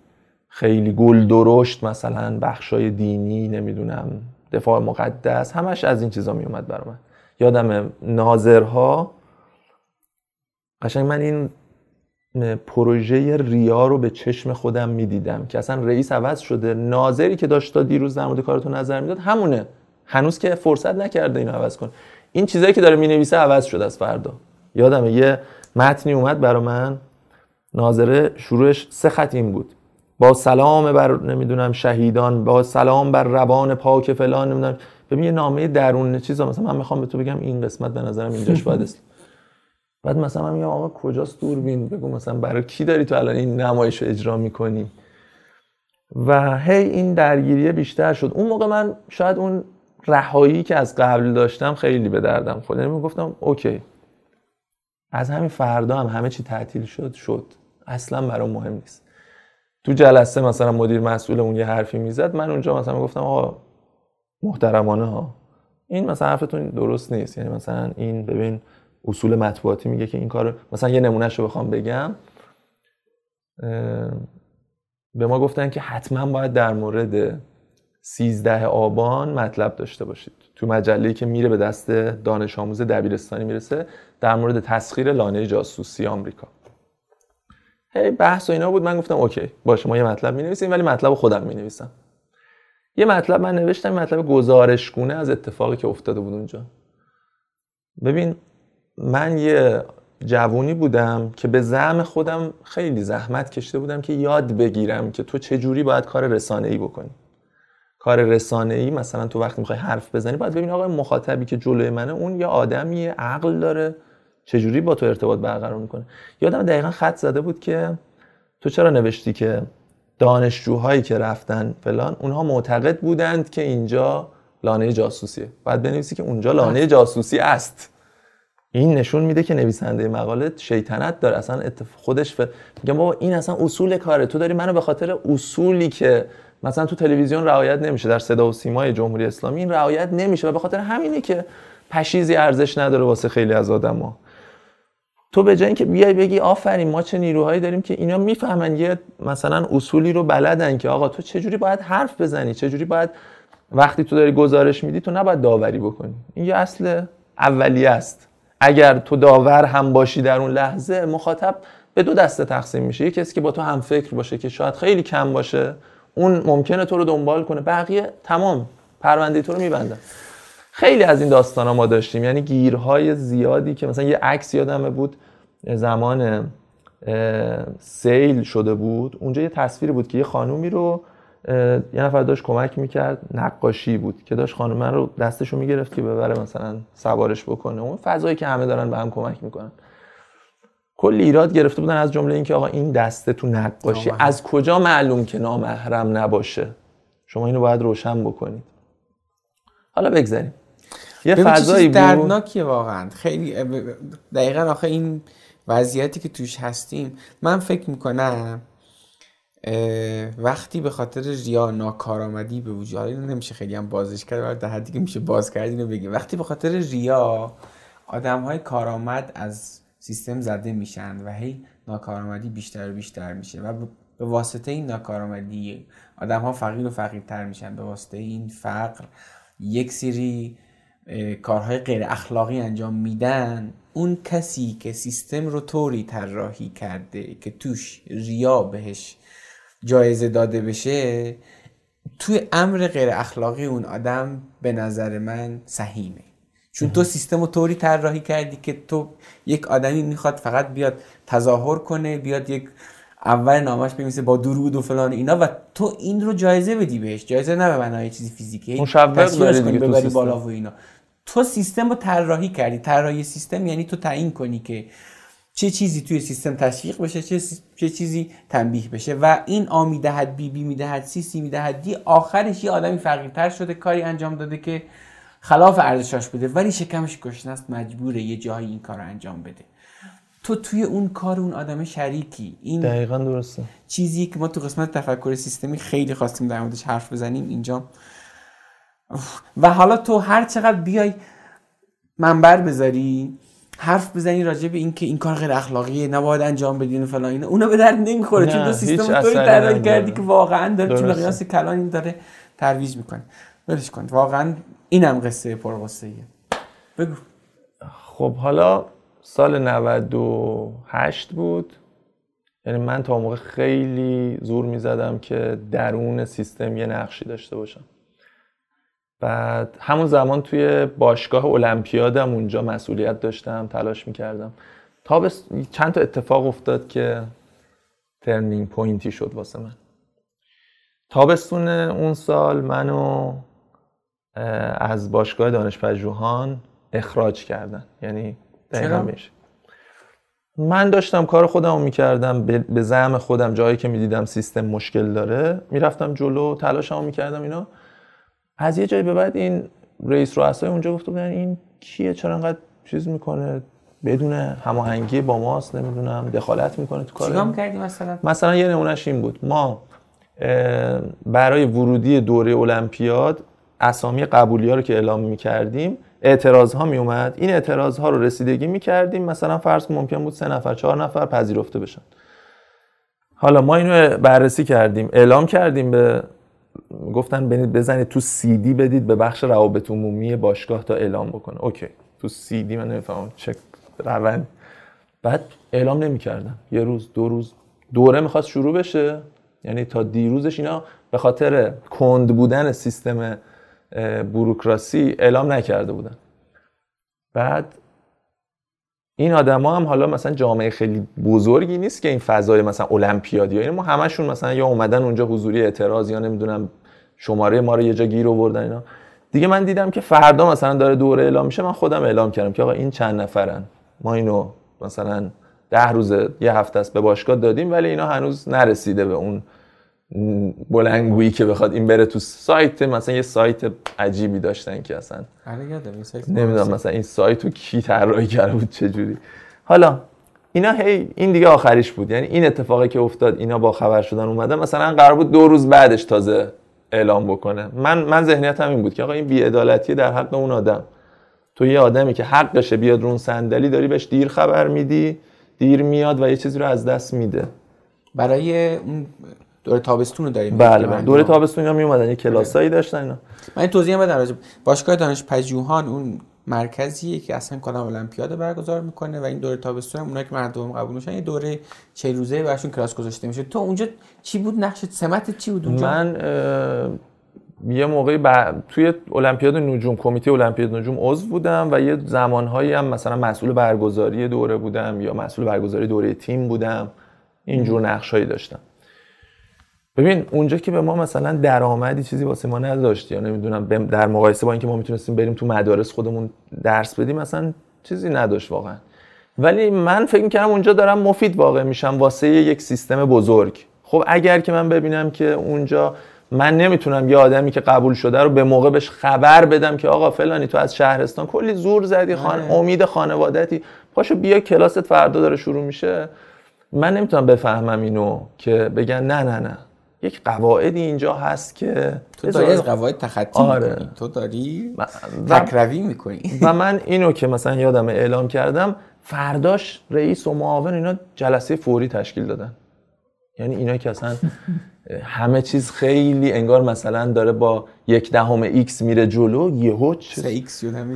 خیلی گل درشت مثلا بخشای دینی نمی‌دونم دفاع مقدس همش از این چیزا میومد برای من. یادم ناظرها قشنگ من این پروژه ریا رو به چشم خودم می‌دیدم که اصلا رئیس عوض شده ناظری که داشت تا دیروز در مورد کارتون نظر می‌داد همونه. هنوز که فرصت نکرده اینو عوض کن این چیزایی که داره می‌نویسه عوض شده از فردا. یادمه یه متنی اومد برا من. ناظره شروعش سه خط این بود. با سلام بر نمی‌دونم شهیدان با سلام بر روان پاک فلان نمی‌دونم. ببین یه نامه درون چیزا مثلا من می‌خوام به تو بگم این قسمت به نظرم اینجاش باید است. بعد مثلا من میگم آقا کجاست دوربین؟ بگو مثلا برای کی داری تو الان این نمایش رو اجرا می‌کنی؟ و هی این درگیری بیشتر شد. اون موقع من شاید اون رهایی که از قبل داشتم خیلی به دردم خورد. یعنی گفتم اوکی. از همین فردا هم همه چی تعطیل شد شد. اصلا برام مهم نیست. تو جلسه مثلا مدیر مسئول اون یه حرفی می‌زد من اونجا مثلا گفتم آقا محترمانه ها این مثلا حرفتون درست نیست. یعنی مثلا این ببین اصول مطبوعاتی میگه که این کار مثلا یه نمونهش رو بخوام بگم. به ما گفتن که حتما باید در مورد 13 آبان مطلب داشته باشید. تو مجله‌ای که میره به دست دانش آموز دبیرستانی می‌رسه در مورد تسخیر لانه جاسوسی آمریکا. هی بحث و اینا بود. من گفتم اوکی باشه ما یه مطلب می‌نویسیم ولی مطلب خودم می‌نویسم. یه مطلب من نوشتم مطلب گزارشگونه از اتفاقی که افتاده بود اونجا. ببین من یه جوونی بودم که به زعم خودم خیلی زحمت کشیده بودم که یاد بگیرم که تو چه جوری باید کار رسانه‌ای بکنی. کار رسانه‌ای مثلا تو وقتی می‌خوای حرف بزنی باید ببینی آقا مخاطبی که جلوی منه اون یه آدمیه عقل داره. چجوری با تو ارتباط برقرار می‌کنه؟ یادم دقیقا خط زده بود که تو چرا نوشتی که دانشجوهایی که رفتن فلان اونها معتقد بودند که اینجا لانه جاسوسیه. باید بنویسی که اونجا لانه جاسوسی است. این نشون میده که نویسنده مقاله شیطنت داره. اصلا اتف... خودش ف... میگم بابا این اصلا اصول کاره. تو داری منو به خاطر اصولی که مثلا تو تلویزیون رعایت نمیشه در صدا و سیمای جمهوری اسلامی این رعایت نمیشه و به خاطر همینه که پشیزی ارزش نداره واسه خیلی از آدما. تو به جای اینکه بیای بگی آفرین ما چه نیروهایی داریم که اینا می‌فهمن یه مثلا اصولی رو بلدن که آقا تو چه جوری باید حرف بزنی؟ چه جوری باید وقتی تو داری گزارش میدی تو نباید داوری بکنی؟ این یه اصل اولیه است. اگر تو داور هم باشی در اون لحظه مخاطب به دو دسته تقسیم میشه. یه کسی که با تو هم فکر باشه که شاید خیلی کم باشه اون ممکنه تو رو دنبال کنه. بقیه تمام پرونده تو رو میبندن. خیلی از این داستان ها ما داشتیم. یعنی گیرهای زیادی که مثلا یه عکس یادمه بود زمان سیل شده بود. اونجا یه تصویری بود که یه خانومی رو یه نفر داشت کمک می‌کرد نقاشی بود که داشت خانم من رو دستشو می‌گرفت که ببره مثلا سوارش بکنه. اون فضایی که همه دارن به هم کمک می‌کنن. کلی ایراد گرفته بودن از جمله اینکه آقا این دسته تو نقاشی از کجا معلوم که نامحرم نباشه؟ شما اینو باید روشن بکنید. حالا بگذاریم. یه فضایی بود. دردناکیه واقعا. خیلی دقیقا آخه این وضعیتی که توش هستیم من فکر می‌کنم وقتی به خاطر ریا ناکارآمدی به وجود حالا نمیشه خیلی هم بازش کرد در حدی که میشه باز کرد اینو بگیم. وقتی به خاطر ریا آدم های کارآمد از سیستم زده میشن و هی ناکارآمدی بیشتر و بیشتر میشه و به واسطه این ناکارآمدی آدم ها فقیر و فقیرتر میشن. به واسطه این فقر یک سری کارهای غیر اخلاقی انجام میدن. اون کسی که سیستم رو طوری طراحی کرده که توش ریا بهش جایزه داده بشه توی امر غیر اخلاقی اون آدم به نظر من سهیمه. چون تو سیستم رو طوری طراحی کردی که تو یک آدمی می‌خواد فقط بیاد تظاهر کنه بیاد یک اول نامش بنویسه با درود و فلان اینا و تو این رو جایزه بدی بهش. جایزه نه به معنای چیزی فیزیکی. مشوق داری دیگه ببری بالا و اینا. تو سیستم رو طراحی کردی. طراحی سیستم یعنی تو تعیین کنی که چه چیزی توی سیستم تشویق بشه چه, چه چیزی تنبیه بشه. و این آ می‌دهد بی بی می‌دهد سی سی می‌دهد دی آخرش یه آدمی فقیرتر شده کاری انجام داده که خلاف ارزشاش بوده. ولی شکمش گشنه است مجبوره یه جایی این کار رو انجام بده. تو توی اون کار اون آدم شریکی. این دقیقا درسته. چیزی که ما تو قسمت تفکر سیستمی خیلی خواستیم در موردش حرف بزنیم اینجا. و حالا تو هر چقدر بیای منبر بذاری حرف بزنی راجع به اینکه این کار غیر اخلاقیه نباید انجام بدین و فلان. اینا اونو به درد نمی‌خوره چون تو سیستم طوری طراحی کردی که واقعا داره تو قیاس کلان این داره ترویج می‌کنه ولش کن. واقعا اینم قصه پرقصه بگو. خب حالا سال 98 بود. یعنی من تا موقع خیلی زور می‌زدم که درون سیستم یه نقشی داشته باشم. بعد همون زمان توی باشگاه المپیادم اونجا مسئولیت داشتم تلاش می‌کردم. تا چند تا اتفاق افتاد که turning point ی شد واسه من. تابستون اون سال منو از باشگاه دانشپژوهان اخراج کردن. یعنی دقیقا میشه. من داشتم کار خودم رو می‌کردم به زعم خودم جایی که می‌دیدم سیستم مشکل داره می‌رفتم جلو تلاشمو می‌کردم اینا. از یه جایی به بعد این رئیس رؤسای اونجا گفته بودن این کیه؟ چرا انقدر چیز می‌کنه؟ بدون هماهنگی با ماست نمی‌دونم دخالت می‌کنه تو کار. چیکار کردی مثلا؟ مثلا یه نمونهش این بود. ما برای ورودی دوره المپیاد اسامی قبولی ها رو که اعلام می‌کردیم اعتراض ها می اومد این اعتراض ها رو رسیدگی می‌کردیم. مثلا فرض ممکن بود سه نفر چهار نفر پذیرفته بشن. حالا ما اینو بررسی کردیم اعلام کردیم به گفتن بزنید تو سی دی بدید به بخش روابط عمومی باشگاه تا اعلام بکنه. اوکی. تو سی دی من نمی‌فهمم چه روند. بعد اعلام نمی‌کردن. یه روز دو روز. دوره می‌خواست شروع بشه. یعنی تا دیروزش اینا به خاطر کند بودن سیستم بوروکراسی اعلام نکرده بودن. بعد این آدما هم حالا مثلا جامعه خیلی بزرگی نیست که این فضای مثلا المپیادی یعنی ما همشون مثلا یا اومدن اونجا حضوری اعتراض یا نمی‌دونم شماره ما رو یه جا گیر آوردن اینا. دیگه من دیدم که فردا مثلا داره دوره اعلام میشه من خودم اعلام کردم که آقا این چند نفرن. ما اینو مثلا ده روز یه هفته است به باشگاه دادیم ولی اینا هنوز نرسیده به اون بلنگویی که بخواد این بره تو سایت مثلا یه سایت عجیبی داشتن که اصلا آره نمی‌دونم مثلا این سایت رو کی طراحی کرده بود چجوری. حالا اینا هی این دیگه آخریش بود. یعنی این اتفاقی که افتاد اینا با خبر شدن اومدن مثلا قرار بود دو روز بعدش تازه اعلام بکنه. من من ذهنیتم این بود که آقا این بی‌عدالتی در حق اون آدم. تو یه آدمی که حقشه بیاد رون صندلی داری بهش دیر خبر میدی دیر میاد و یه چیزی رو از دست میده. برای اون دوره تابستون رو داریم بله بله. دوره تابستون هم می اومدن یه کلاسایی داشتن اینا. من توضیح بدم راجع باشگاه دانش پژوهان. اون مرکزیه که اصلا کلا المپیاد برگزار می‌کنه و این دوره تابستون هم اونایی که مردم قبول میشن یه دوره چه روزه براشون کلاس گذاشته میشه. تو اونجا چی بود؟ نقش سمت چی بود اونجا؟ من یه موقعی ب... توی المپیاد نجوم کمیته المپیاد نجوم عضو بودم و یه زمانهایی هم مثلا مسئول برگزاری دوره بودم یا مسئول برگزاری دوره تیم بودم. اینجور نقشایی داشتم. ببین اونجا که به ما مثلا درآمدی چیزی واسه ما نداشت یا نمی‌دونم در مقایسه با اینکه ما می‌تونستیم بریم تو مدارس خودمون درس بدیم مثلا چیزی نداشت واقعا. ولی من فکر می‌کردم اونجا دارم مفید واقع میشم واسه یک سیستم بزرگ. خب اگر که من ببینم که اونجا من نمی‌تونم یه آدمی که قبول شده رو به موقع بهش خبر بدم که آقا فلانی تو از شهرستان کلی زور زدی خان... آره. امید خانوادتی پاشو بیا کلاست فردا داره شروع میشه. من نمی‌تونم بفهمم اینو که بگن نه نه نه. یک قواعدی اینجا هست که تو داری از قواعد تخطی آره. می‌کنی. تو داری تکروی می‌کنی. و من اینو که مثلا یادم اعلام کردم فرداش رئیس و معاون اینا جلسه فوری تشکیل دادن. یعنی اینا که اصلا همه چیز خیلی انگار مثلا داره با یک دهم X میره جلو یهو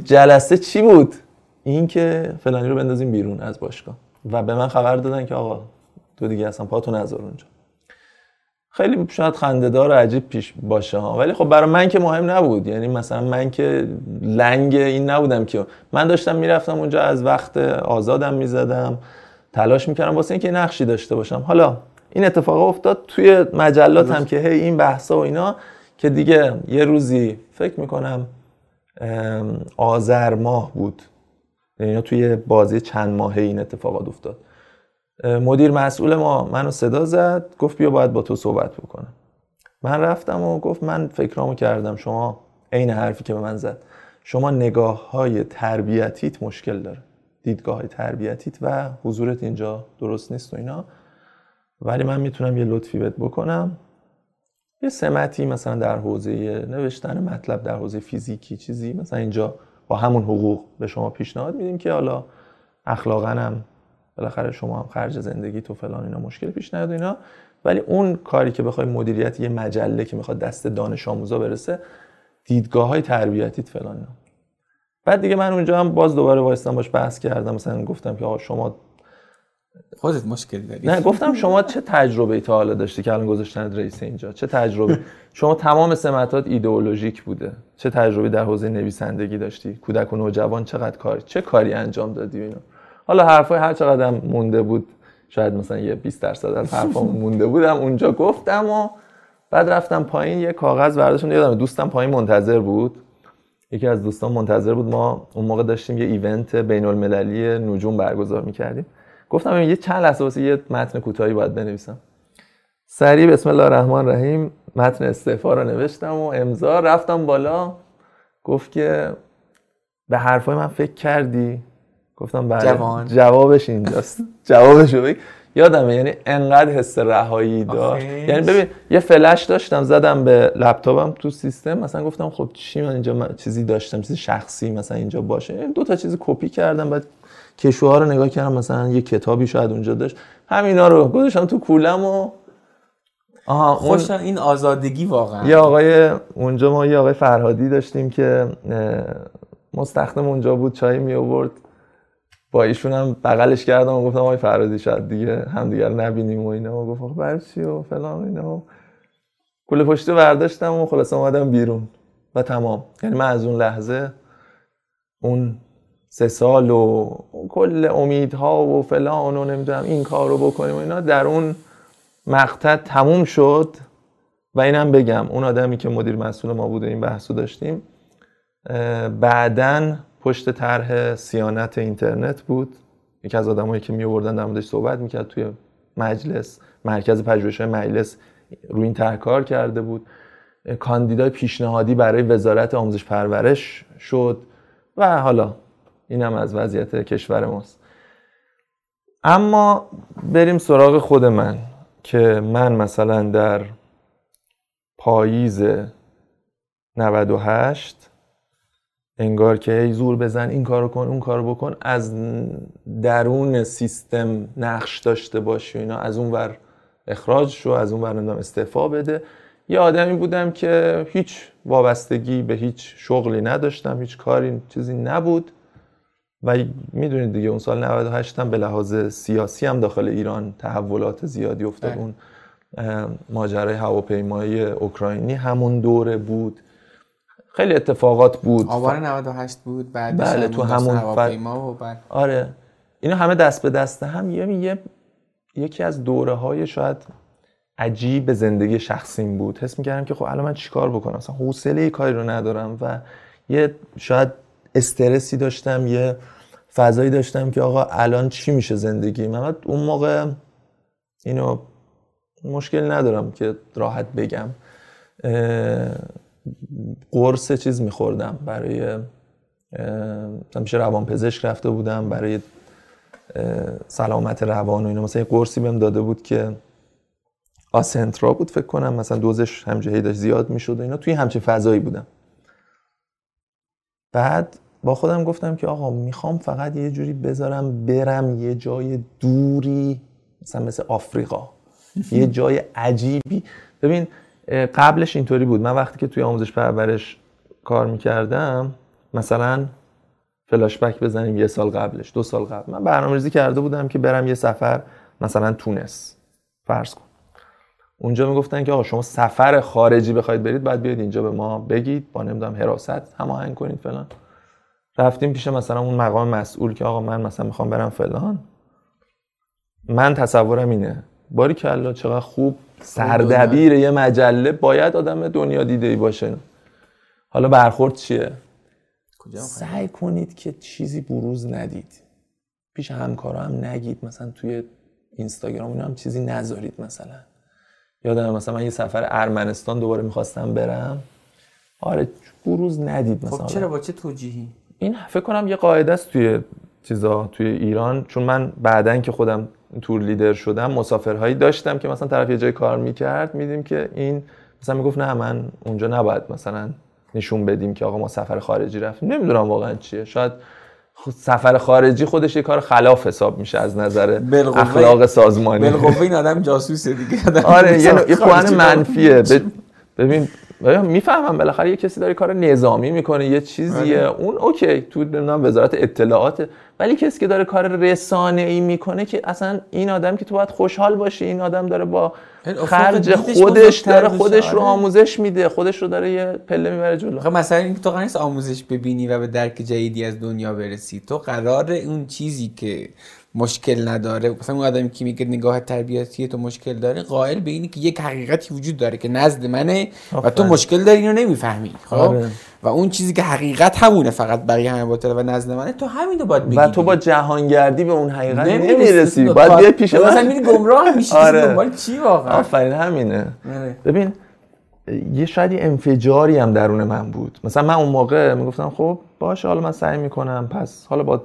جلسه چی بود؟ این که فلانی رو بندازیم بیرون از باشگاه. و به من خبر دادن که آقا تو دیگه اصلا پاتو نذار اونجا. خیلی شاید خندهدار و عجیب پیش باشه ها. ولی خب برای من که مهم نبود. یعنی مثلا من که لنگ این نبودم که. من داشتم می‌رفتم اونجا از وقت آزادم می‌زدم. تلاش می‌کردم واسه اینکه نقشی داشته باشم. حالا این اتفاق افتاد توی مجلات هم که هی این بحثا و اینا که دیگه یه روزی فکر می‌کنم آذر ماه بود. یعنی توی بازی چند ماهه این اتفاقات افتاد. مدیر مسئول ما منو صدا زد گفت بیا باید با تو صحبت بکنم. من رفتم و گفت من فکرامو کردم شما عین حرفی که به من زد. شما نگاه های تربیتیت مشکل داره. دیدگاه تربیتیت و حضورت اینجا درست نیست و اینا. ولی من می‌تونم یه لطفی بهت بکنم. یه سمتی مثلا در حوزه نوشتن مطلب در حوزه فیزیکی چیزی مثلا اینجا با همون حقوق به شما پیشنهاد میدیم که حالا اخلاقا هم بالاخره شما هم خرج زندگی تو فلان اینا مشکل پیش نیاد اینا. ولی اون کاری که بخوای مدیریت یه مجله که می‌خواد دست دانش آموزا برسه دیدگاه های تربیتیت فلان اینا. بعد دیگه من اونجا هم باز دوباره وایستم باش بحث کردم. مثلا گفتم که آقا شما خودت مشکل داری. نه گفتم شما چه تجربه تا حالا داشتی که الان گذاشتن رئیس اینجا؟ چه تجربه شما تمام سمتات ایدئولوژیک بوده. چه تجربه در حوزه نویسندگی داشتی؟ کودک و نوجوان چقدر کاری چه کاری انجام دادی اینا؟ حالا حرفای هر چقدر مونده بود شاید مثلا یه 20 درصد از حرفام مونده بودم اونجا گفتم و بعد رفتم پایین یه کاغذ برداشتم یادم دوستم پایین منتظر بود. یکی از دوستان منتظر بود ما اون موقع داشتیم یه ایونت بین المللی نجوم برگزار می‌کردیم. گفتم یه چند لحظه واسه یه متن کوتاهی باید بنویسم. سریع بسم الله الرحمن الرحیم متن استعفا رو نوشتم و امضا رفتم بالا. گفت که به حرفای من فکر کردی؟ گفتم بله. جوان. جوابش اینجاست. جوابش رو یادمه یعنی انقدر حس رهایی داشت. یعنی ببین یه فلش داشتم زدم به لپتاپم تو سیستم. مثلا گفتم خب چی من اینجا چیزی داشتم چیزی شخصی مثلا اینجا باشه. دو تا چیز کپی کردم بعد کشوها رو نگاه کردم مثلا یه کتابی شاید اونجا داشت. همینا رو گذاشتم تو کولم و آها خوش این آزادگی واقعا. یه آقای اونجا ما یه آقای فرهادی داشتیم که مستخدم اونجا بود چای می آورد با ایشون هم بغلش کردم و گفتم آقای فرهادی شاید دیگه هم دیگر نبینیم و اینا. و گفت برای چی و فلان و اینا. کل پشتی برداشتم و خلاص اومدم بیرون. و تمام. یعنی من از اون لحظه اون سه سال و کل امیدها و فلان و نمی‌دونم این کار رو بکنیم و اینا در اون مقطع تموم شد. و اینم بگم اون آدمی که مدیر مسئول ما بوده این بحثو داشتیم بعدا پشت طرح سیانت اینترنت بود. یکی از آدمایی که می آوردن در موردش صحبت می‌کرد توی مجلس مرکز پژوهش‌های مجلس روی این طرح کار کرده بود. کاندیدای پیشنهادی برای وزارت آموزش پرورش شد و حالا اینم از وضعیت کشور ماست. اما بریم سراغ خود من که من مثلا در پاییز 98 انگار که ای زور بزن این کارو کن اون کارو بکن از درون سیستم نقش داشته باشی اینا. از اون ور اخراج شو از اون ور استعفا بده. یه آدمی بودم که هیچ وابستگی به هیچ شغلی نداشتم هیچ کاری چیزی نبود. و می‌دونید دیگه اون سال 98 هم به لحاظ سیاسی هم داخل ایران تحولات زیادی افتاد. بله. اون ماجرای هواپیمایی اوکراینی همون دوره بود. خیلی اتفاقات بود. آبان 98 بود بعد بله تو همون هواپیما و بعد آره. اینا همه دست به دست هم یه, یه یکی از دوره های شاید عجیب زندگی شخصیم بود. حس می‌کردم که خب الان من چیکار بکنم؟ مثلا حوصله کاری رو ندارم و یه شاید استرسی داشتم یه فضایی داشتم که آقا الان چی میشه زندگی؟ من اون موقع اینو مشکل ندارم که راحت بگم. قرص چیز میخوردم. برای مثلا پیش روان پزشک رفته بودم. برای سلامت روان و اینا. مثلا یه قرصی بهم داده بود که آسنترا بود فکر کنم. مثلا دوزش همجهی داشت زیاد می‌شد و اینا. توی همچین فضایی بودم. بعد با خودم گفتم که آقا می‌خوام فقط یه جوری بذارم برم یه جای دوری مثلا مثل آفریقا. یه جای عجیبی. ببین قبلش اینطوری بود. من وقتی که توی آموزش پرورش کار می‌کردم مثلا فلاشبک بزنیم یه سال قبلش دو سال قبل. من برنامه‌ریزی کرده بودم که برم یه سفر مثلا تونس. فرض کن. اونجا می‌گفتن که آقا شما سفر خارجی بخواید برید بعد بیاید اینجا به ما بگید. با نمی‌دونم حراست هماهنگ کنید فلان. رفتیم پیش مثلا اون مقام مسئول که آقا من مثلا می‌خوام برم فلان. من تصورم اینه باری الله چقدر خوب سردبیر یه مجله باید آدم دنیا دیده ای باشه. حالا برخورد چیه؟ سعی کنید که چیزی بروز ندید. پیش همکارا هم نگید. مثلا توی اینستاگرام اینا هم چیزی نذارید مثلا. یادم مثلا من یه سفر ارمنستان دوباره می‌خواستم برم. آره بروز ندید مثلا. خب چرا؟ با چه توجیهی؟ این فکر کنم یه قاعده است توی چیزا توی ایران. چون من بعدا که خودم تور لیدر شدم مسافرهایی داشتم که مثلا طرف یه جای کار می‌کرد میدیم که این مثلا می‌گفت نه من اونجا نباید مثلا نشون بدیم که آقا ما سفر خارجی رفتیم. نمی‌دونم واقعا چیه. شاید سفر خارجی خودش یه کار خلاف حساب میشه از نظر اخلاق سازمانی. بالقوه این آدم جاسوسه دیگه. آره یه منفیه. ببین می‌فهمم؟ بالاخره یه کسی داره کار نظامی می‌کنه یه چیزیه. آره. اون اوکی تو نمی‌دونم وزارت اطلاعات. ولی کسی که داره کار رسانه ای می‌کنه که اصلا این آدم که تو باید خوشحال باشی این آدم داره با خرج خودش داره خودش رو آره. آموزش میده خودش رو داره یه پله می‌بره جلو. خب مثلا این تو قرار آموزش ببینی و به درک جدیدی از دنیا برسی. تو قرار اون چیزی که مشکل نداره. مثلا اون آدمی که میگه نگاه تربیتی تو مشکل داره قائل به اینه که یک حقیقتی وجود داره که نزد منه و تو مشکل داری اینو نمی‌فهمی خب؟ آره. و اون چیزی که حقیقت همونه فقط برای همه باطل و نزد منه تو همینو باید بگی و تو با جهانگردی به اون حقیقت نمی‌رسی. باید بیای پیش من. مثلا میری گمراه میشی آره. دنبال چی واقعا؟ آفرین همینه. آره. ببین یه شاید یه انفجاری هم درون من بود. مثلا من اون موقع می‌گفتم خب باشه حالا من سعی می‌کنم پس حالا با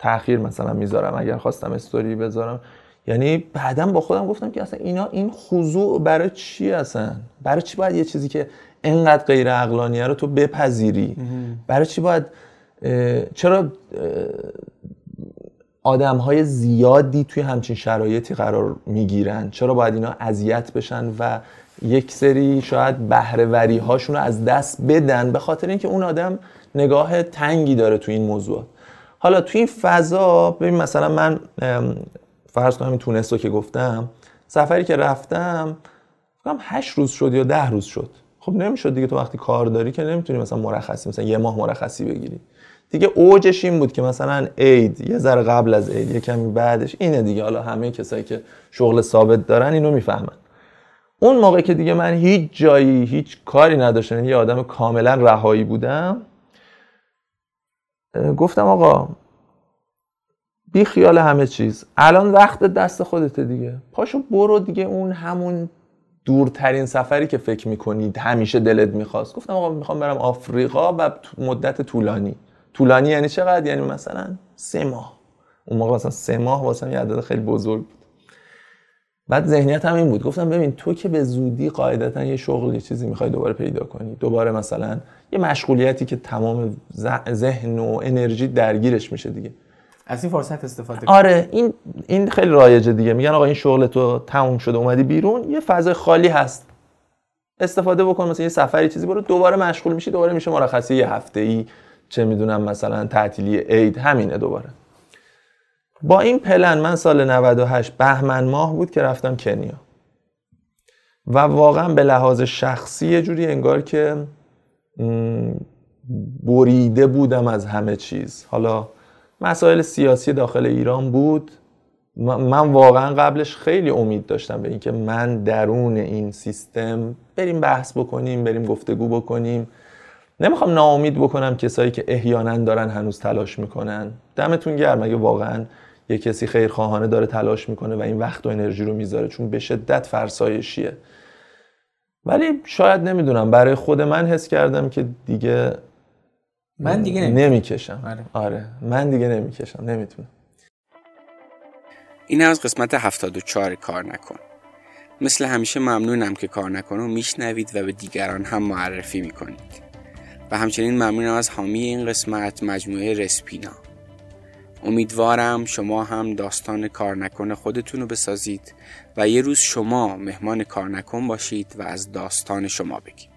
تاخیر مثلا می‌ذارم اگر خواستم استوری بذارم. یعنی بعدا با خودم گفتم که اصلا اینا این خضوع برای چی اصلا؟ برای چی باید یه چیزی که انقدر غیر عقلانیه رو تو بپذیری؟ برای چی باید چرا آدم های زیادی توی همچین شرایطی قرار می‌گیرن؟ چرا باید اینا اذیت بشن و یک سری شاید بهرهوری هاشون رو از دست بدن؟ به خاطر اینکه اون آدم نگاه تنگی داره تو این موضوع حالا تو این فضا ببین مثلا من فرض کنم این تونستو که گفتم سفری که رفتم فکرم هشت روز شد یا ده روز شد. خب نمی‌شد دیگه تو وقتی کار داری که نمی‌تونی مثلا مرخصی مثلا یه ماه مرخصی بگیری. دیگه اوجش این بود که مثلا عید یه ذره قبل از عید یه کمی بعدش اینه دیگه. حالا همه کسایی که شغل ثابت دارن اینو می‌فهمن. اون موقع که دیگه من هیچ جایی هیچ کاری نداشتم یعنی یه آدم کاملا رهایی بودم گفتم آقا بی خیال همه چیز. الان وقت دست خودته دیگه. پاشو برو دیگه اون همون دورترین سفری که فکر می‌کنید همیشه دلت می‌خواست. گفتم آقا می‌خوام برم آفریقا و مدت طولانی. طولانی یعنی چقدر؟ یعنی مثلا سه ماه. اون موقع مثلا سه ماه واسه یه عدد خیلی بزرگ بود. بعد ذهنیت هم این بود. گفتم ببین تو که به زودی قاعدتا یه شغل یه چیزی می‌خوای دوباره پیدا کنی دوباره مثلا یه مشغولیتی که تمام ذهن و انرژی درگیرش میشه دیگه. از این فرصت استفاده آره این این خیلی رایجه دیگه. میگن آقا این شغل تو تموم شده اومدی بیرون یه فضای خالی هست. استفاده بکن مثلا یه سفری چیزی برو دوباره مشغول میشی دوباره میشه مرخصی یه هفته ای چه می‌دونم مثلا تعطیلی عید همینه دوباره. با این پلن من سال 98 بهمن ماه بود که رفتم کنیا. و واقعا به لحاظ شخصی یه جوری انگار که بریده بودم از همه چیز. حالا مسائل سیاسی داخل ایران بود. من واقعا قبلش خیلی امید داشتم به اینکه من درون این سیستم بریم بحث بکنیم بریم گفتگو بکنیم. نمی‌خوام ناامید بکنم کسایی که احیانا دارن هنوز تلاش می‌کنن. دمتون گرم اگه واقعا یه کسی خیرخواهانه داره تلاش می‌کنه و این وقت و انرژی رو می‌ذاره چون به شدت فرسایشیه. ولی شاید نمی‌دونم برای خود من حس کردم که دیگه من دیگه نمی‌کشم. آره. آره. من دیگه نمی‌کشم. نمی‌تونم. این از قسمت 74 کار نکن. مثل همیشه ممنونم که کار نکن و میشنوید و به دیگران هم معرفی می‌کنید. و همچنین ممنونم از حامی این قسمت مجموعه رسپینا. امیدوارم شما هم داستان کار نکن خودتون رو بسازید و یه روز شما مهمان کار نکن باشید و از داستان شما بگید.